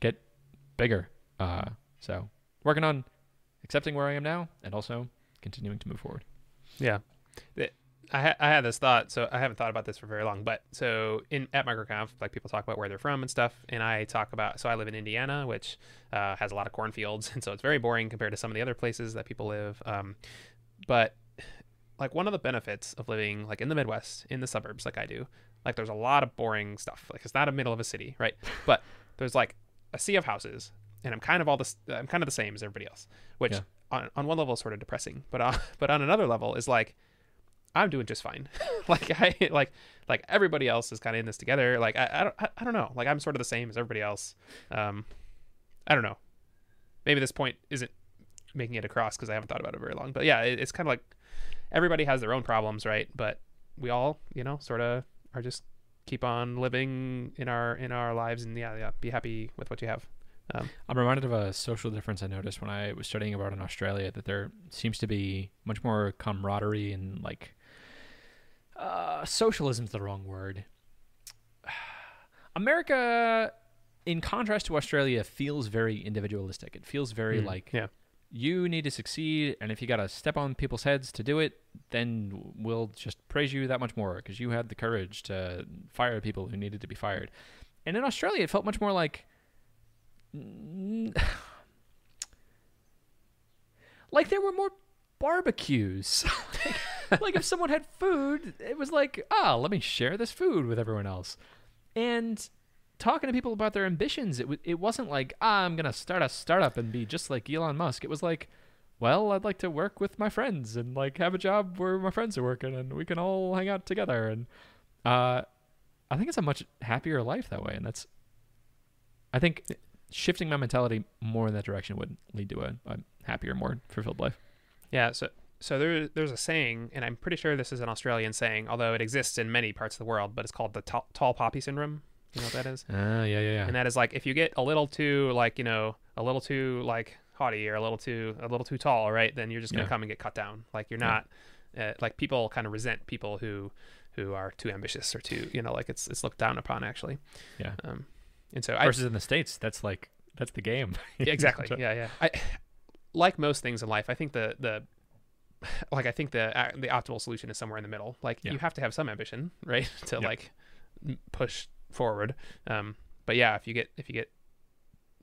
get bigger. Uh, so working on accepting where I am now, and also continuing to move forward. Yeah. I, ha- I had this thought, so I haven't thought about this for very long. But so in at MicroConf, like people talk about where they're from and stuff, and I talk about. So I live in Indiana, which uh, has a lot of cornfields, and so it's very boring compared to some of the other places that people live. Um, but like one of the benefits of living like in the Midwest, in the suburbs, like I do, like there's a lot of boring stuff. Like it's not a middle of a city, right? But there's like a sea of houses, and I'm kind of all this. I'm kind of the same as everybody else, which Yeah. on on one level is sort of depressing, but on, but on another level is like I'm doing just fine. like I like like everybody else is kind of in this together. Like I I don't I, I don't know. Like I'm sort of the same as everybody else. Um, I don't know. Maybe this point isn't making it across because I haven't thought about it very long. But yeah, it, it's kind of like everybody has their own problems, right? But we all, you know, sort of are just keep on living in our in our lives and yeah, yeah, be happy with what you have. Um, I'm reminded of a social difference I noticed when I was studying abroad in Australia that there seems to be much more camaraderie and like uh, socialism's the wrong word. America, in contrast to Australia, feels very individualistic. It feels very mm, like yeah, you need to succeed, and if you got to step on people's heads to do it, then we'll just praise you that much more because you had the courage to fire people who needed to be fired. and in Australia, it felt much more like like there were more barbecues. like, if someone had food, it was like, ah, let me share this food with everyone else. And talking to people about their ambitions, it w- it wasn't like, ah, I'm gonna start a startup and be just like Elon Musk. It was like, well, I'd like to work with my friends and like have a job where my friends are working and we can all hang out together. And uh, I think it's a much happier life that way. And that's, I think, shifting my mentality more in that direction would lead to a, a happier, more fulfilled life. Yeah. So so there, there's a saying, and I'm pretty sure this is an Australian saying, although it exists in many parts of the world, but it's called the tall, tall poppy syndrome. You know what that is? Ah, yeah, yeah, yeah. And that is like if you get a little too like you know a little too like haughty or a little too a little too tall, right? Then you're just gonna Yeah. come and get cut down. Like you're Yeah. not uh, like people kind of resent people who who are too ambitious or too you know like it's it's looked down upon actually. Yeah. Um, and so I Versus in the states, that's like that's the game. Exactly. yeah, yeah. I like most things in life. I think the the like I think the uh, the optimal solution is somewhere in the middle. Like Yeah. you have to have some ambition, right, to Yeah. like push forward. Um, but yeah, if you get if you get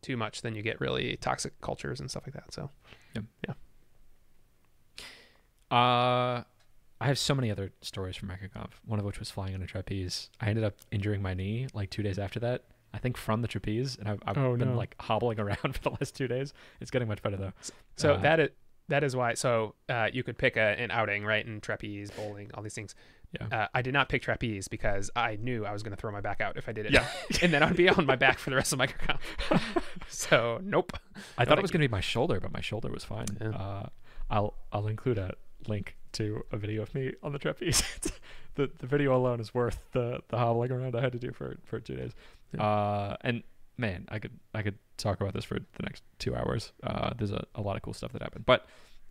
too much, then you get really toxic cultures and stuff like that. So yeah. Uh, I have so many other stories from MicroConf. One of which was flying on a trapeze. I ended up injuring my knee like two days after that. I think from the trapeze, and I've, I've Oh, been no. like hobbling around for the last two days. It's getting much better though. so Uh, that is that is why. So uh, you could pick a, an outing, right, and trapeze, bowling, all these things. Yeah. Uh, I did not pick trapeze because I knew I was going to throw my back out if I did it. Yeah. and then I'd be on my back for the rest of my MicroConf. so nope. I No, thought it was going to be my shoulder, but my shoulder was fine. Yeah. Uh, I'll I'll include a link to a video of me on the trapeze. the the video alone is worth the the hobbling around I had to do for for two days. Yeah. Uh, and man, I could I could talk about this for the next two hours. Uh, there's a, a lot of cool stuff that happened, but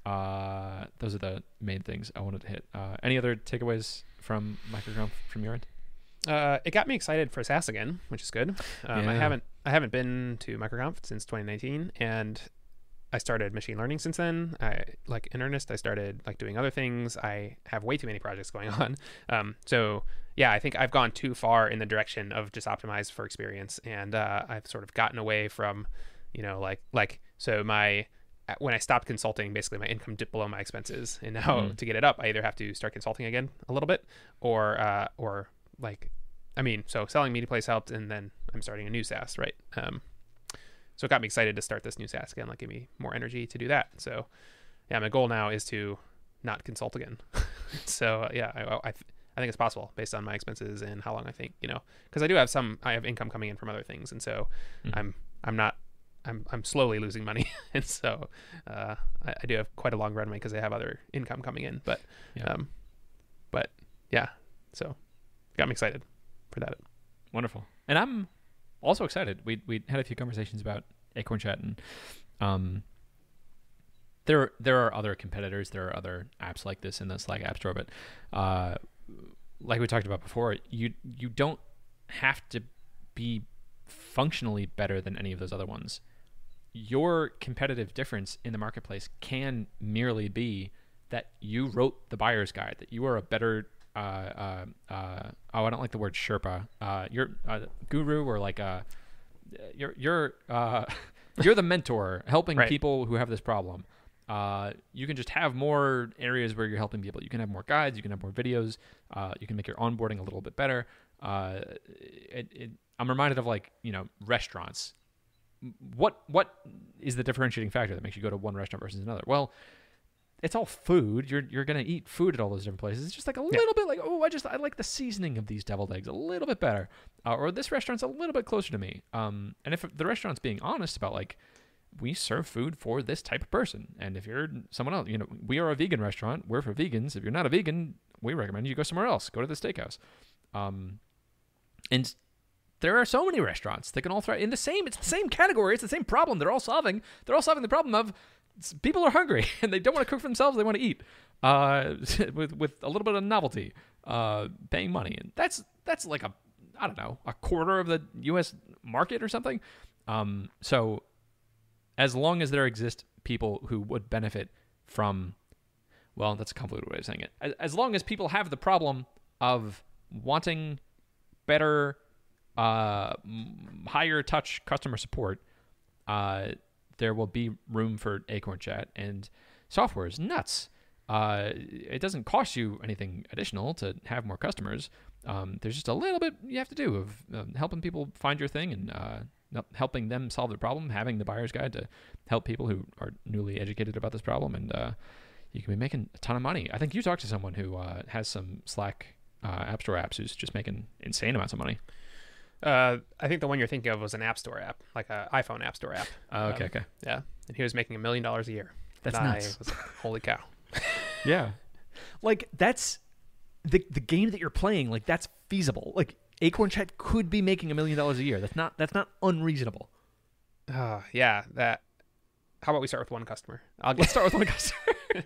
uh, those are the main things I wanted to hit. Uh, any other takeaways from MicroConf from your end? Uh, it got me excited for SaaS again, which is good. Um, I haven't I haven't been to MicroConf since 2019, and I started machine learning since then. I like in earnest. I started like doing other things. I have way too many projects going on. Um, so yeah, I think I've gone too far in the direction of just optimize for experience, and uh, I've sort of gotten away from, you know, like like so my uh, when I stopped consulting, basically my income dipped below my expenses, and now Mm. to get it up, I either have to start consulting again a little bit, or uh, or like, I mean, so selling Media Place helped, and then I'm starting a new SaaS, right? Um, so it got me excited to start this new SaaS again, like give me more energy to do that. So yeah, my goal now is to not consult again. so uh, yeah, I, I, I think it's possible based on my expenses and how long I think, you know, because I do have some, I have income coming in from other things, and so Mhm. I'm I'm not. I'm, I'm slowly losing money, and so uh, I, I do have quite a long runway because I have other income coming in. But, Yeah. um, but yeah, so got me excited for that. Wonderful. And I'm also excited. We we had a few conversations about Acorn Chat and um there there are other competitors, there are other apps like this in the Slack App Store, but uh like we talked about before, you you don't have to be functionally better than any of those other ones. Your competitive difference in the marketplace can merely be that you wrote the buyer's guide, that you are a better uh, uh, uh, oh, I don't like the word Sherpa. Uh, you're a guru or like a you're you're uh, you're the mentor helping Right. people who have this problem. Uh, you can just have more areas where you're helping people. You can have more guides. You can have more videos. Uh, you can make your onboarding a little bit better. Uh, it, it, I'm reminded of like you know restaurants. What what is the differentiating factor that makes you go to one restaurant versus another? Well, it's all food. You're you're gonna eat food at all those different places. It's just like a little bit like oh, I just I like the seasoning of these deviled eggs a little bit better, uh, or this restaurant's a little bit closer to me. Um, and if the restaurant's being honest about like we serve food for this type of person, and if you're someone else, you know, we are a vegan restaurant. We're for vegans. If you're not a vegan, we recommend you go somewhere else. Go to the steakhouse. Um, and there are so many restaurants that can all thrive in the same. It's the same category. It's the same problem. They're all solving. They're all solving the problem of people are hungry and they don't want to cook for themselves. They want to eat uh, with with a little bit of novelty, uh, paying money, and that's that's like a I don't know a quarter of the U.S. market or something. Um, so as long as there exist people who would benefit from, well, that's a convoluted way of saying it. As, as long as people have the problem of wanting better uh, higher touch customer support, uh, there will be room for Acorn Chat, and software is nuts. Uh, it doesn't cost you anything additional to have more customers. Um, there's just a little bit you have to do of helping people find your thing and uh, helping them solve the problem, having the buyer's guide to help people who are newly educated about this problem, and uh, you can be making a ton of money. I think you talked to someone who uh, has some Slack uh, App Store apps who's just making insane amounts of money. Uh, I think the one you're thinking of was an App Store app, like an iPhone App Store app. Oh, okay, um, okay. Yeah, and he was making a million dollars a year. That's and nuts. I was like, holy cow. yeah, like that's the the game that you're playing. Like that's feasible. Like Acorn Chat could be making a million dollars a year. That's not that's not unreasonable. Uh, yeah, that. How about we start with one customer? I'll Let's start with one customer.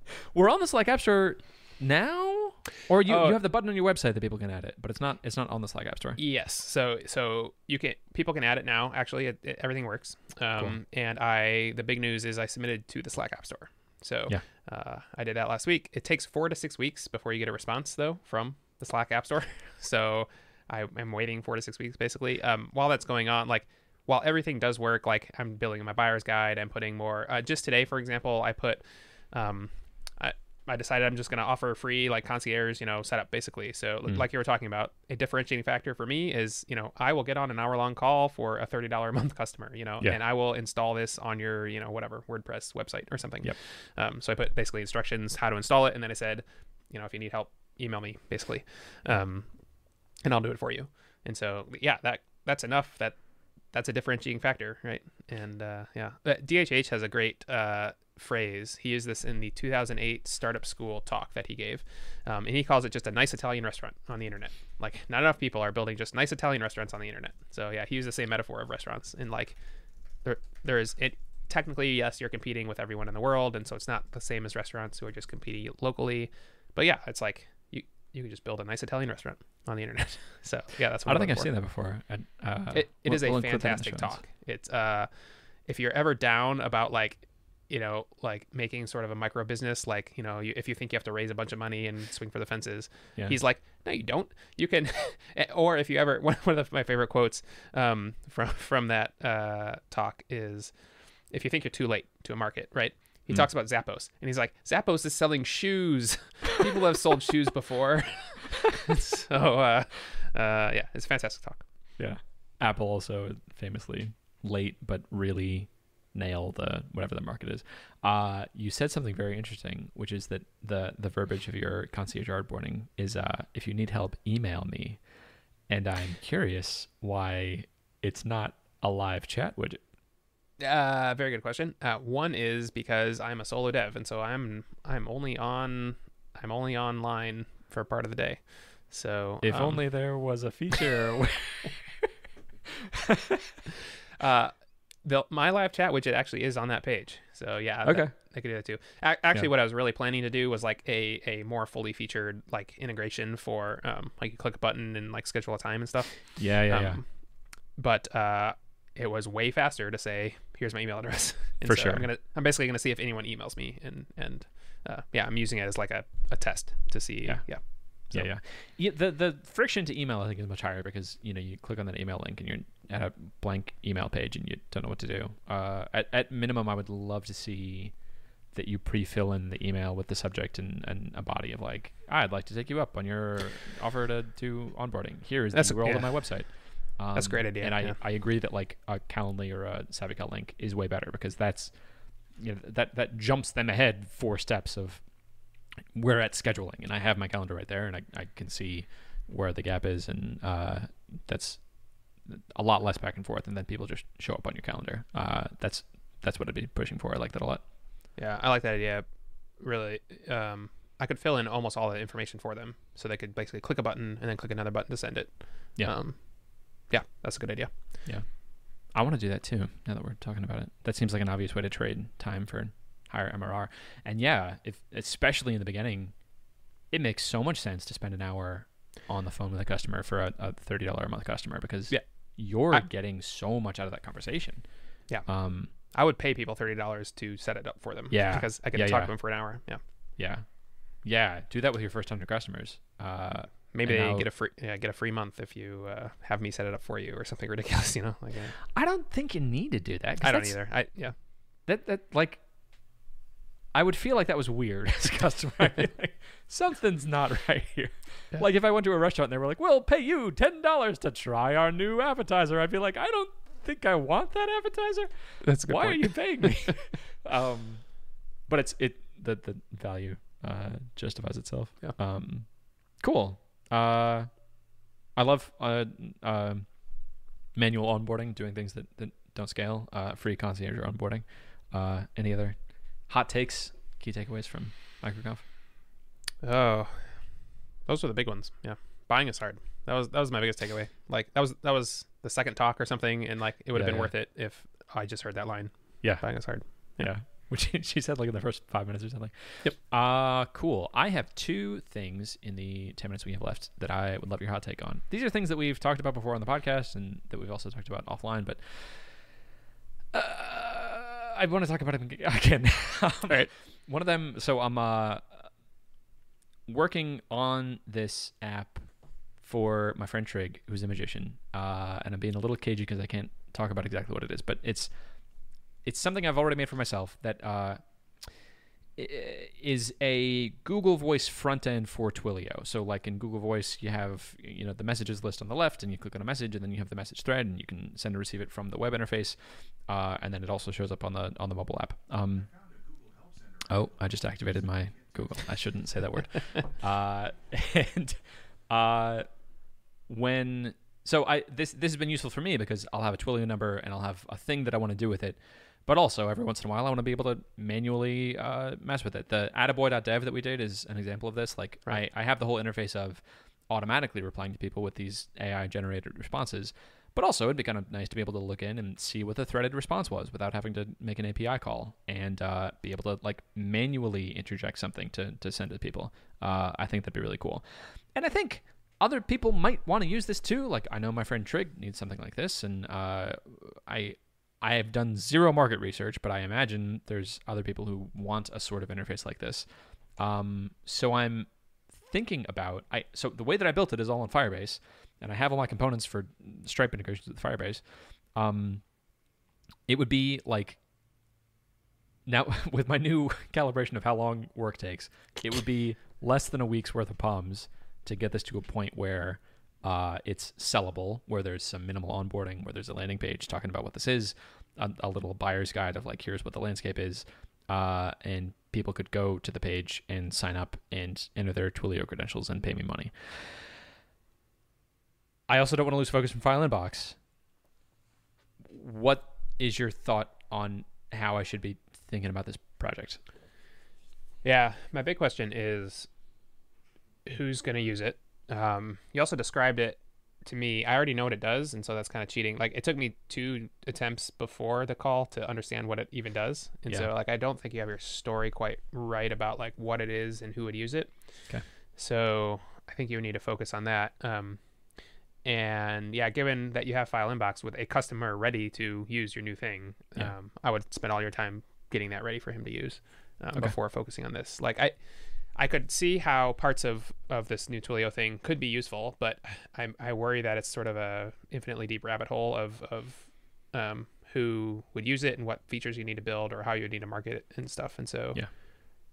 We're on the Slack App Store now, or you, you have the button on your website that people can add it, but it's not it's not on the Slack App Store. Yes, so so you can people can add it now. Actually, it, it, everything works. Um, cool. and I the big news is I submitted to the Slack App Store. So yeah. uh, I did that last week. It takes four to six weeks before you get a response though from the Slack App Store. so I am waiting four to six weeks basically. Um, while that's going on, like while everything does work, like I'm building my buyer's guide, I'm putting more. Uh, just today, for example, I put um, I decided I'm just going to offer free like concierge, you know, setup basically. So mm. like you were talking about, a differentiating factor for me is, you know, I will get on an hour long call for a $30 a month customer, you know, yeah. and I will install this on your, you know, whatever WordPress website or something. Yep. Um, so I put basically instructions how to install it. And then I said, you know, if you need help, email me basically. Um, and I'll do it for you. And so, yeah, that, that's enough that that's a differentiating factor. Right. And, uh, yeah, DHH has a great, uh, phrase. He used this in the 2008 startup school talk that he gave, um, and he calls it just a nice Italian restaurant on the internet. Like not enough people are building just nice Italian restaurants on the internet. So yeah, he used the same metaphor of restaurants, and like there there is it. Technically, yes, you're competing with everyone in the world, and so it's not the same as restaurants who are just competing locally. But yeah, it's like you can just build a nice Italian restaurant on the internet. so yeah, that's what I don't think I've seen that before. I, uh, it, it we'll, is a we'll fantastic talk. It's uh, if you're ever down about like you know, like making sort of a micro business, like, you know, you, if you think you have to raise a bunch of money and swing for the fences, yeah. he's like, no, you don't. You can, or if you ever, one, one of my favorite quotes um, from, from that uh, talk is, if you think you're too late to a market, right? He mm. talks about Zappos and he's like, Zappos is selling shoes. People have sold shoes before. so, uh, uh, yeah, it's a fantastic talk. Yeah. Apple also famously late, but really nail the whatever the market is. Uh, you said something very interesting, which is that the the verbiage of your concierge onboarding is uh, if you need help, email me. And I'm curious why it's not a live chat widget. Uh, very good question. Uh, one is because I'm a solo dev, and so I'm I'm only on I'm only online for part of the day. So if um, only there was a feature. uh, the my live chat widget actually is on that page. So yeah, okay, that, I could do that too. A- actually, yeah. what I was really planning to do was like a a more fully featured like integration for um like you click a button and like schedule a time and stuff. Yeah, yeah, um, yeah. But uh, it was way faster to say here's my email address. And for so sure. I'm gonna I'm basically gonna see if anyone emails me and and uh, yeah, I'm using it as like a, a test to see. Yeah. Yeah. So. Yeah, yeah. The the friction to email I think is much higher because you know you click on that email link and you're at a blank email page and you don't know what to do. Uh, at at minimum, I would love to see that you pre-fill in the email with the subject and, and a body of like I'd like to take you up on your offer to do onboarding. Here is That's the URL yeah. of my website. Um, that's a great idea. And I, yeah. I agree that like a Calendly or a SavvyCal link is way better because that's you know that that jumps them ahead four steps of we're at scheduling and I have my calendar right there and I, I can see where the gap is and uh, that's a lot less back and forth and then people just show up on your calendar. Uh, that's that's what I'd be pushing for. I like that a lot. Yeah, I like that idea. Really, um, I could fill in almost all the information for them, so they could basically click a button and then click another button to send it. Yeah, um, yeah, that's a good idea. Yeah, I want to do that too. Now that we're talking about it, that seems like an obvious way to trade time for higher MRR. And yeah, if especially in the beginning, it makes so much sense to spend an hour on the phone with a customer for a, a thirty dollar a month customer because yeah. you're I, getting so much out of that conversation. Yeah. Um, I would pay people thirty dollars to set it up for them. Yeah. Because I can yeah, talk yeah. to them for an hour. Yeah. Yeah. Yeah. Do that with your first hundred customers. Uh, Maybe they get a free yeah get a free month if you uh, have me set it up for you or something ridiculous. You know, like uh, I don't think you need to do that. I don't either. I yeah. That that like, I would feel like that was weird as a customer. Like, Something's not right here. Yeah. Like if I went to a restaurant and they were like, "We'll pay you ten dollars to try our new appetizer," I'd be like, "I don't think I want that appetizer. That's a good Why point. are you paying me?" um, but it's it the the value uh, justifies itself. Yeah. Um, cool. Uh, I love uh, uh, manual onboarding, doing things that, that don't scale. Uh, free concierge onboarding. Uh, any other hot takes, key takeaways from MicroConf? Oh, those were the big ones. Yeah, buying is hard. That was that was my biggest takeaway. Like that was that was the second talk or something, and like it would have Yeah, been yeah. worth it if I just heard that line. Yeah. Buying is hard. Yeah. Which she- said like in the first five minutes or something. Yep. Uh cool. I have two things in the ten minutes we have left that I would love your hot take on. These are things that we've talked about before on the podcast and that we've also talked about offline, but uh, I want to talk about it again. um, right. One of them. So I'm uh, working on this app for my friend Trig, who's a magician, uh, and I'm being a little cagey because I can't talk about exactly what it is, but it's it's something I've already made for myself that uh, is a Google Voice front end for Twilio. So, like in Google Voice, you have you know the messages list on the left, and you click on a message, and then you have the message thread, and you can send and receive it from the web interface, uh, and then it also shows up on the on the mobile app. Um, oh, I just activated my Google. I shouldn't say that word. uh, and uh, when so I this this has been useful for me because I'll have a Twilio number and I'll have a thing that I want to do with it. But also every once in a while I want to be able to manually uh, mess with it. The attaboy.dev that we did is an example of this. Like Right. I, I have the whole interface of automatically replying to people with these AI generated responses. But also it'd be kind of nice to be able to look in and see what the threaded response was without having to make an API call and uh, be able to like manually interject something to, to send to people. Uh, I think that'd be really cool. And I think other people might want to use this too. Like I know my friend Trig needs something like this, and uh, I I have done zero market research, but I imagine there's other people who want a sort of interface like this. Um, so I'm thinking about I so the way that I built it is all on Firebase, and I have all my components for Stripe integrations with Firebase. Um, it would be like now with my new calibration of how long work takes, it would be less than a week's worth of poms to get this to a point where uh, it's sellable, where there's some minimal onboarding, where there's a landing page talking about what this is, a, a little buyer's guide of like here's what the landscape is, uh, and people could go to the page and sign up and enter their Twilio credentials and pay me money. I also don't want to lose focus from File Inbox. What is your thought on how I should be thinking about this project? Yeah, my big question is who's going to use it? Um, you also described it to me. I already know what it does, and so that's kind of cheating. Like it took me two attempts before the call to understand what it even does, and Yeah. so like I don't think you have your story quite right about like what it is and who would use it. Okay. So I think you need to focus on that. Um, and yeah, given that you have File Inbox with a customer ready to use your new thing, Yeah. um, I would spend all your time getting that ready for him to use um, Okay. before focusing on this. Like I, I could see how parts of of this new Twilio thing could be useful, but I I worry that it's sort of a infinitely deep rabbit hole of of um, who would use it and what features you need to build or how you would need to market it and stuff. And so Yeah.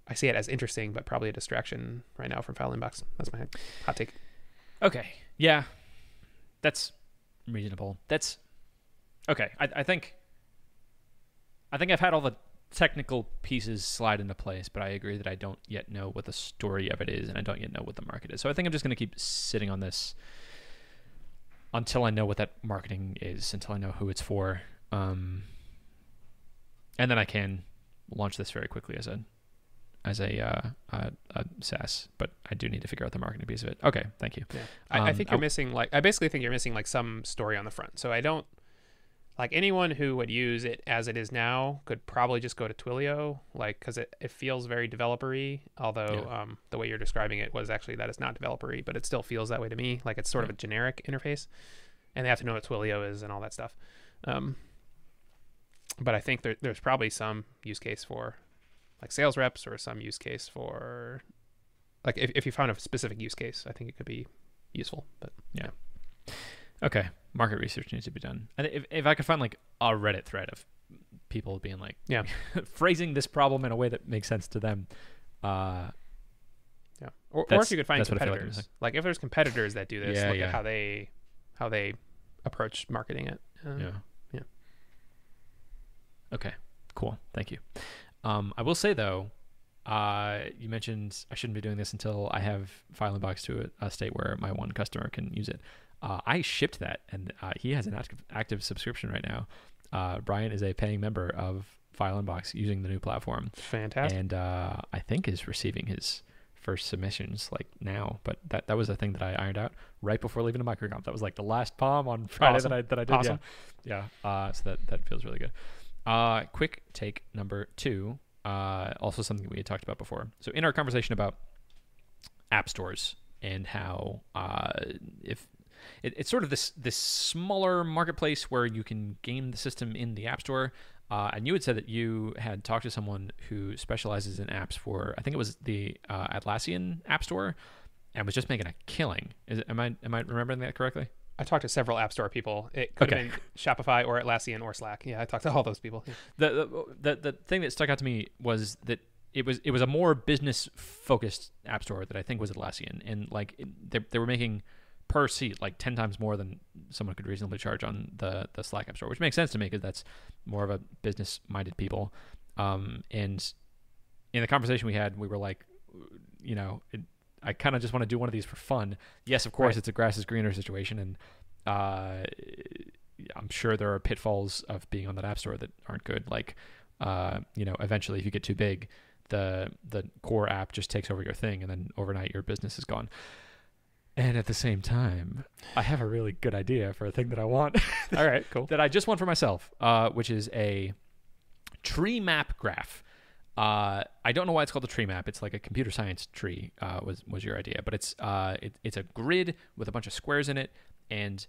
I see it as interesting, but probably a distraction right now from File Inbox. That's my hot take. Okay. Yeah. That's reasonable. That's okay. I, I think I think I've had all the technical pieces slide into place, but I agree that I don't yet know what the story of it is and I don't yet know what the market is. So I think I'm just gonna keep sitting on this until I know what that marketing is, until I know who it's for. Um and then I can launch this very quickly as a as a uh, uh, a SaaS, but I do need to figure out the marketing piece of it. Okay, thank you. Yeah. I, I Um, think you're missing like I basically think you're missing like some story on the front. So I don't like anyone who would use it as it is now could probably just go to Twilio, like because it, it feels very developery. Although Yeah. um, the way you're describing it was actually that it's not developery, but it still feels that way to me. Like it's sort of a generic interface, and they have to know what Twilio is and all that stuff. Um, but I think there, there's probably some use case for like sales reps or some use case for like if, if you found a specific use case, I think it could be useful. But Okay, market research needs to be done. And if if I could find like a Reddit thread of people being like, Yeah. phrasing this problem in a way that makes sense to them, uh, yeah, or, or if you could find that's what I feel like competitors, like, if there's competitors that do this, Yeah, look yeah. at how they how they approach marketing it. Uh, yeah, yeah. Okay, cool. Thank you. Um, I will say though, uh, you mentioned I shouldn't be doing this until I have File Inbox to a, a state where my one customer can use it. Uh, I shipped that, and uh, he has an active active subscription right now. Uh, Brian is a paying member of File Inbox using the new platform, Fantastic. and uh, I think is receiving his first submissions like now. But that that was a thing that I ironed out right before leaving the MicroConf. That was like the last pom on Friday Awesome. that I that I did. Awesome. Yeah, yeah. Uh, so that that feels really good. Uh, quick take number two. Uh, also something we had talked about before. So in our conversation about app stores and how uh, if it, it's sort of this this smaller marketplace where you can game the system in the app store. Uh, and you had said that you had talked to someone who specializes in apps for I think it was the uh, Atlassian App Store, and was just making a killing. Is it, am I am I remembering that correctly? I talked to several App Store people. It could Okay. have been Shopify or Atlassian or Slack. Yeah, I talked to all those people. Yeah. the, the the the thing that stuck out to me was that it was it was a more business focused app store that I think was Atlassian, and like it, they they were making per seat like ten times more than someone could reasonably charge on the the Slack app store, which makes sense to me because that's more of a business minded people. Um, and in the conversation we had, we were like, you know, it, I kind of just want to do one of these for fun. Yes, of course, Right. it's a grass is greener situation, and uh, I'm sure there are pitfalls of being on that app store that aren't good. Like, uh, you know, eventually if you get too big, the the core app just takes over your thing, and then overnight your business is gone. And at the same time, I have a really good idea for a thing that I want All right, cool. that I just want for myself, uh, which is a tree map graph. Uh, I don't know why it's called a tree map. It's like a computer science tree. Uh, was was your idea? But it's uh, it, it's a grid with a bunch of squares in it, and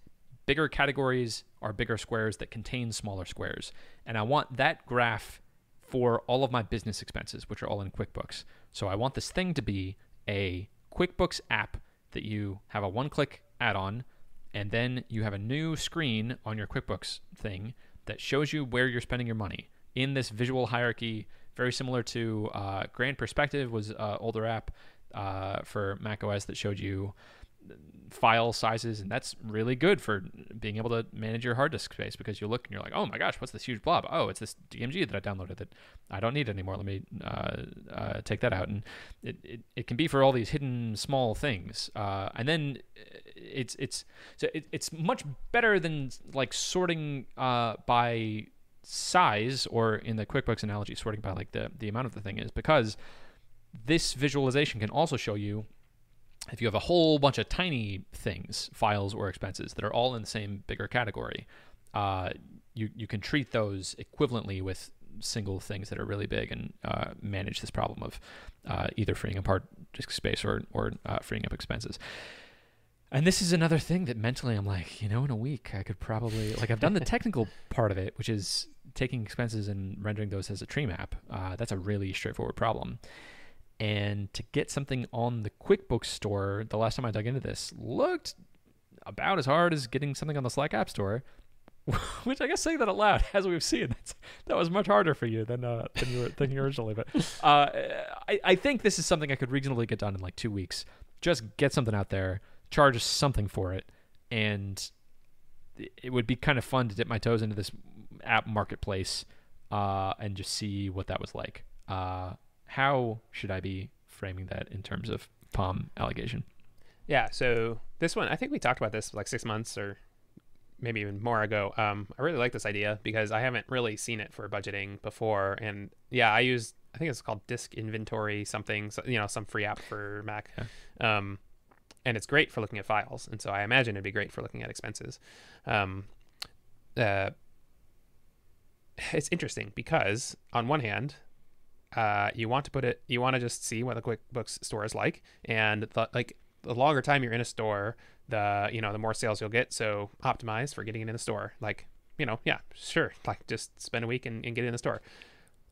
bigger categories are bigger squares that contain smaller squares. And I want that graph for all of my business expenses, which are all in QuickBooks. So I want this thing to be a QuickBooks app that you have a one-click add-on and then you have a new screen on your QuickBooks thing that shows you where you're spending your money. In this visual hierarchy, very similar to uh, GrandPerspective was uh, older app uh, for Mac OS that showed you file sizes, and that's really good for being able to manage your hard disk space because you look and you're like, oh my gosh, what's this huge blob? Oh, it's this DMG that I downloaded that I don't need anymore. Let me uh, uh, take that out, and it, it, it can be for all these hidden small things, uh, and then it's it's so it, it's much better than like sorting uh, by size or in the QuickBooks analogy, sorting by like the the amount of the thing is because this visualization can also show you if you have a whole bunch of tiny things, files or expenses that are all in the same bigger category, uh, you you can treat those equivalently with single things that are really big and uh, manage this problem of uh, either freeing up hard disk space or or uh, freeing up expenses. And this is another thing that mentally I'm like, you know, in a week I could probably like I've done the technical part of it, which is taking expenses and rendering those as a tree map. Uh, that's a really straightforward problem. And to get something on the QuickBooks store, the last time I dug into this, looked about as hard as getting something on the Slack App Store. Which I guess saying that out loud, as we've seen, that was much harder for you than uh, than you were thinking originally. But uh, I, I think this is something I could reasonably get done in like two weeks. Just get something out there, charge something for it, and it would be kind of fun to dip my toes into this app marketplace uh, and just see what that was like. Uh, how should I be framing that in terms of pom allocation? Yeah, so this one, I think we talked about this like six months or maybe even more ago. Um, I really like this idea because I haven't really seen it for budgeting before. And yeah, I use, I think it's called Disk Inventory something, so, you know, some free app for Mac. Um, and it's great for looking at files. And so I imagine it'd be great for looking at expenses. Um, uh, it's interesting because on one hand, uh, you want to put it, you want to just see what the QuickBooks store is like, and the, like the longer time you're in a store, the you know the more sales you'll get. So optimize for getting it in the store. Like you know, yeah, sure, like just spend a week and, and get it in the store.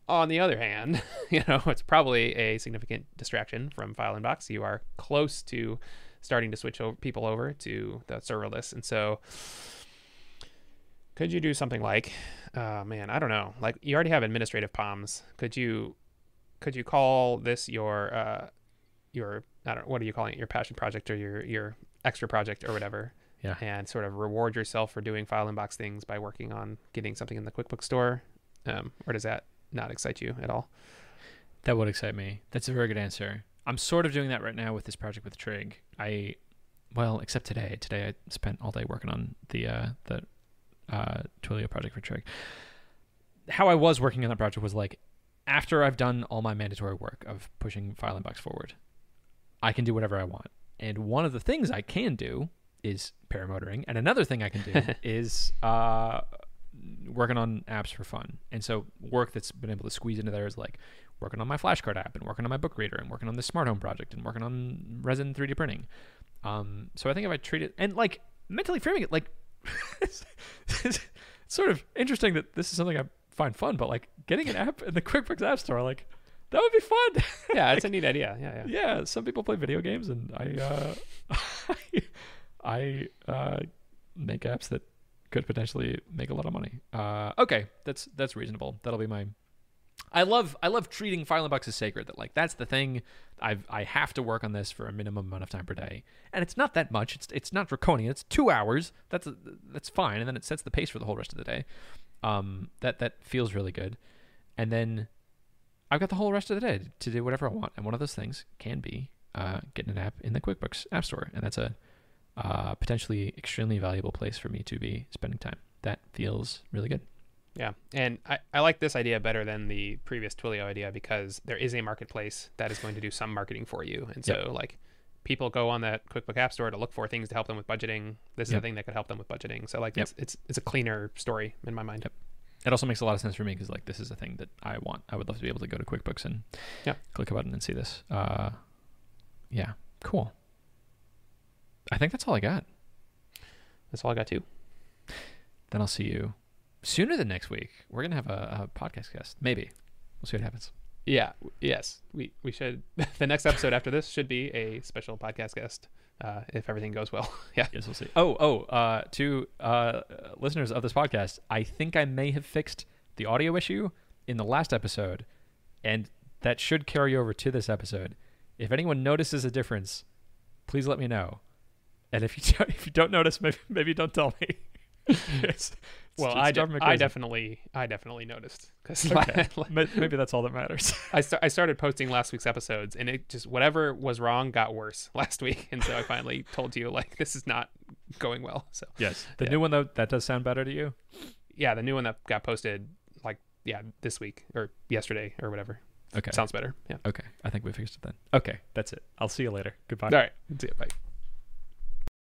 On the other hand, you know it's probably a significant distraction from File Inbox. You are close to starting to switch over people over to the serverless. And so, could you do something like, uh, man, I don't know, like you already have administrative poms. Could you, could you call this your, uh, your, I don't what are you calling it? Your passion project or your, your extra project or whatever? Yeah. And sort of reward yourself for doing file inbox things by working on getting something in the QuickBooks store. Um, or does that not excite you at all? That would excite me. That's a very good answer. I'm sort of doing that right now with this project with Trig. I, well, except today. Today I spent all day working on the uh, the uh, Twilio project for Trig. How I was working on that project was like, after I've done all my mandatory work of pushing file inbox forward, I can do whatever I want. And one of the things I can do is paramotoring, and another thing I can do is uh, working on apps for fun. And so work that's been able to squeeze into there is like working on my flashcard app and working on my book reader and working on the smart home project and working on resin 3D printing. Um, so I think if I treat it and like mentally framing it like it's, it's sort of interesting that this is something I find fun, but like getting an app in the QuickBooks App Store, like that would be fun. Yeah, it's a neat idea. Yeah, yeah. yeah, some people play video games, and I uh, I uh, make apps that could potentially make a lot of money. Uh, okay, that's that's reasonable. That'll be my. I love I love treating file inbox as sacred. That like that's the thing. I've I have to work on this for a minimum amount of time per day, and it's not that much. It's it's not draconian. It's two hours. That's that's fine, and then it sets the pace for the whole rest of the day. Um, that that feels really good, and then I've got the whole rest of the day to do whatever I want, and one of those things can be uh, getting an app in the QuickBooks App Store, and that's a uh, potentially extremely valuable place for me to be spending time. That feels really good. Yeah, and I, I like this idea better than the previous Twilio idea because there is a marketplace that is going to do some marketing for you, and so Yep. like people go on that QuickBook App Store to look for things to help them with budgeting. This is Yep. a thing that could help them with budgeting. So like Yep. it's it's it's a cleaner story in my mind. Yep. It also makes a lot of sense for me because like this is a thing that I want. I would love to be able to go to QuickBooks and Yeah. click a button and see this. Uh, yeah, cool. I think that's all I got. That's all I got too. Then I'll see you sooner than next week. We're gonna have a, a podcast guest. Maybe we'll see what happens. Yeah. Yes. We we should. the next episode after this should be a special podcast guest uh, if everything goes well. yeah. Yes, we'll see. Oh, oh, uh, to uh, listeners of this podcast, I think I may have fixed the audio issue in the last episode, and that should carry over to this episode. If anyone notices a difference, please let me know. And if you don't, if you don't notice, maybe maybe don't tell me. Well, I, de- I definitely I definitely noticed because Okay. Maybe that's all that matters. I, sta- I started posting last week's episodes and it just whatever was wrong got worse last week and so I finally told you like this is not going well so Yes, the Yeah. new one though that does sound better to you. yeah the new one that got posted like yeah this week or yesterday or whatever Okay, sounds better yeah okay. I think we fixed it then. Okay, that's it. I'll see you later. Goodbye. all right see you bye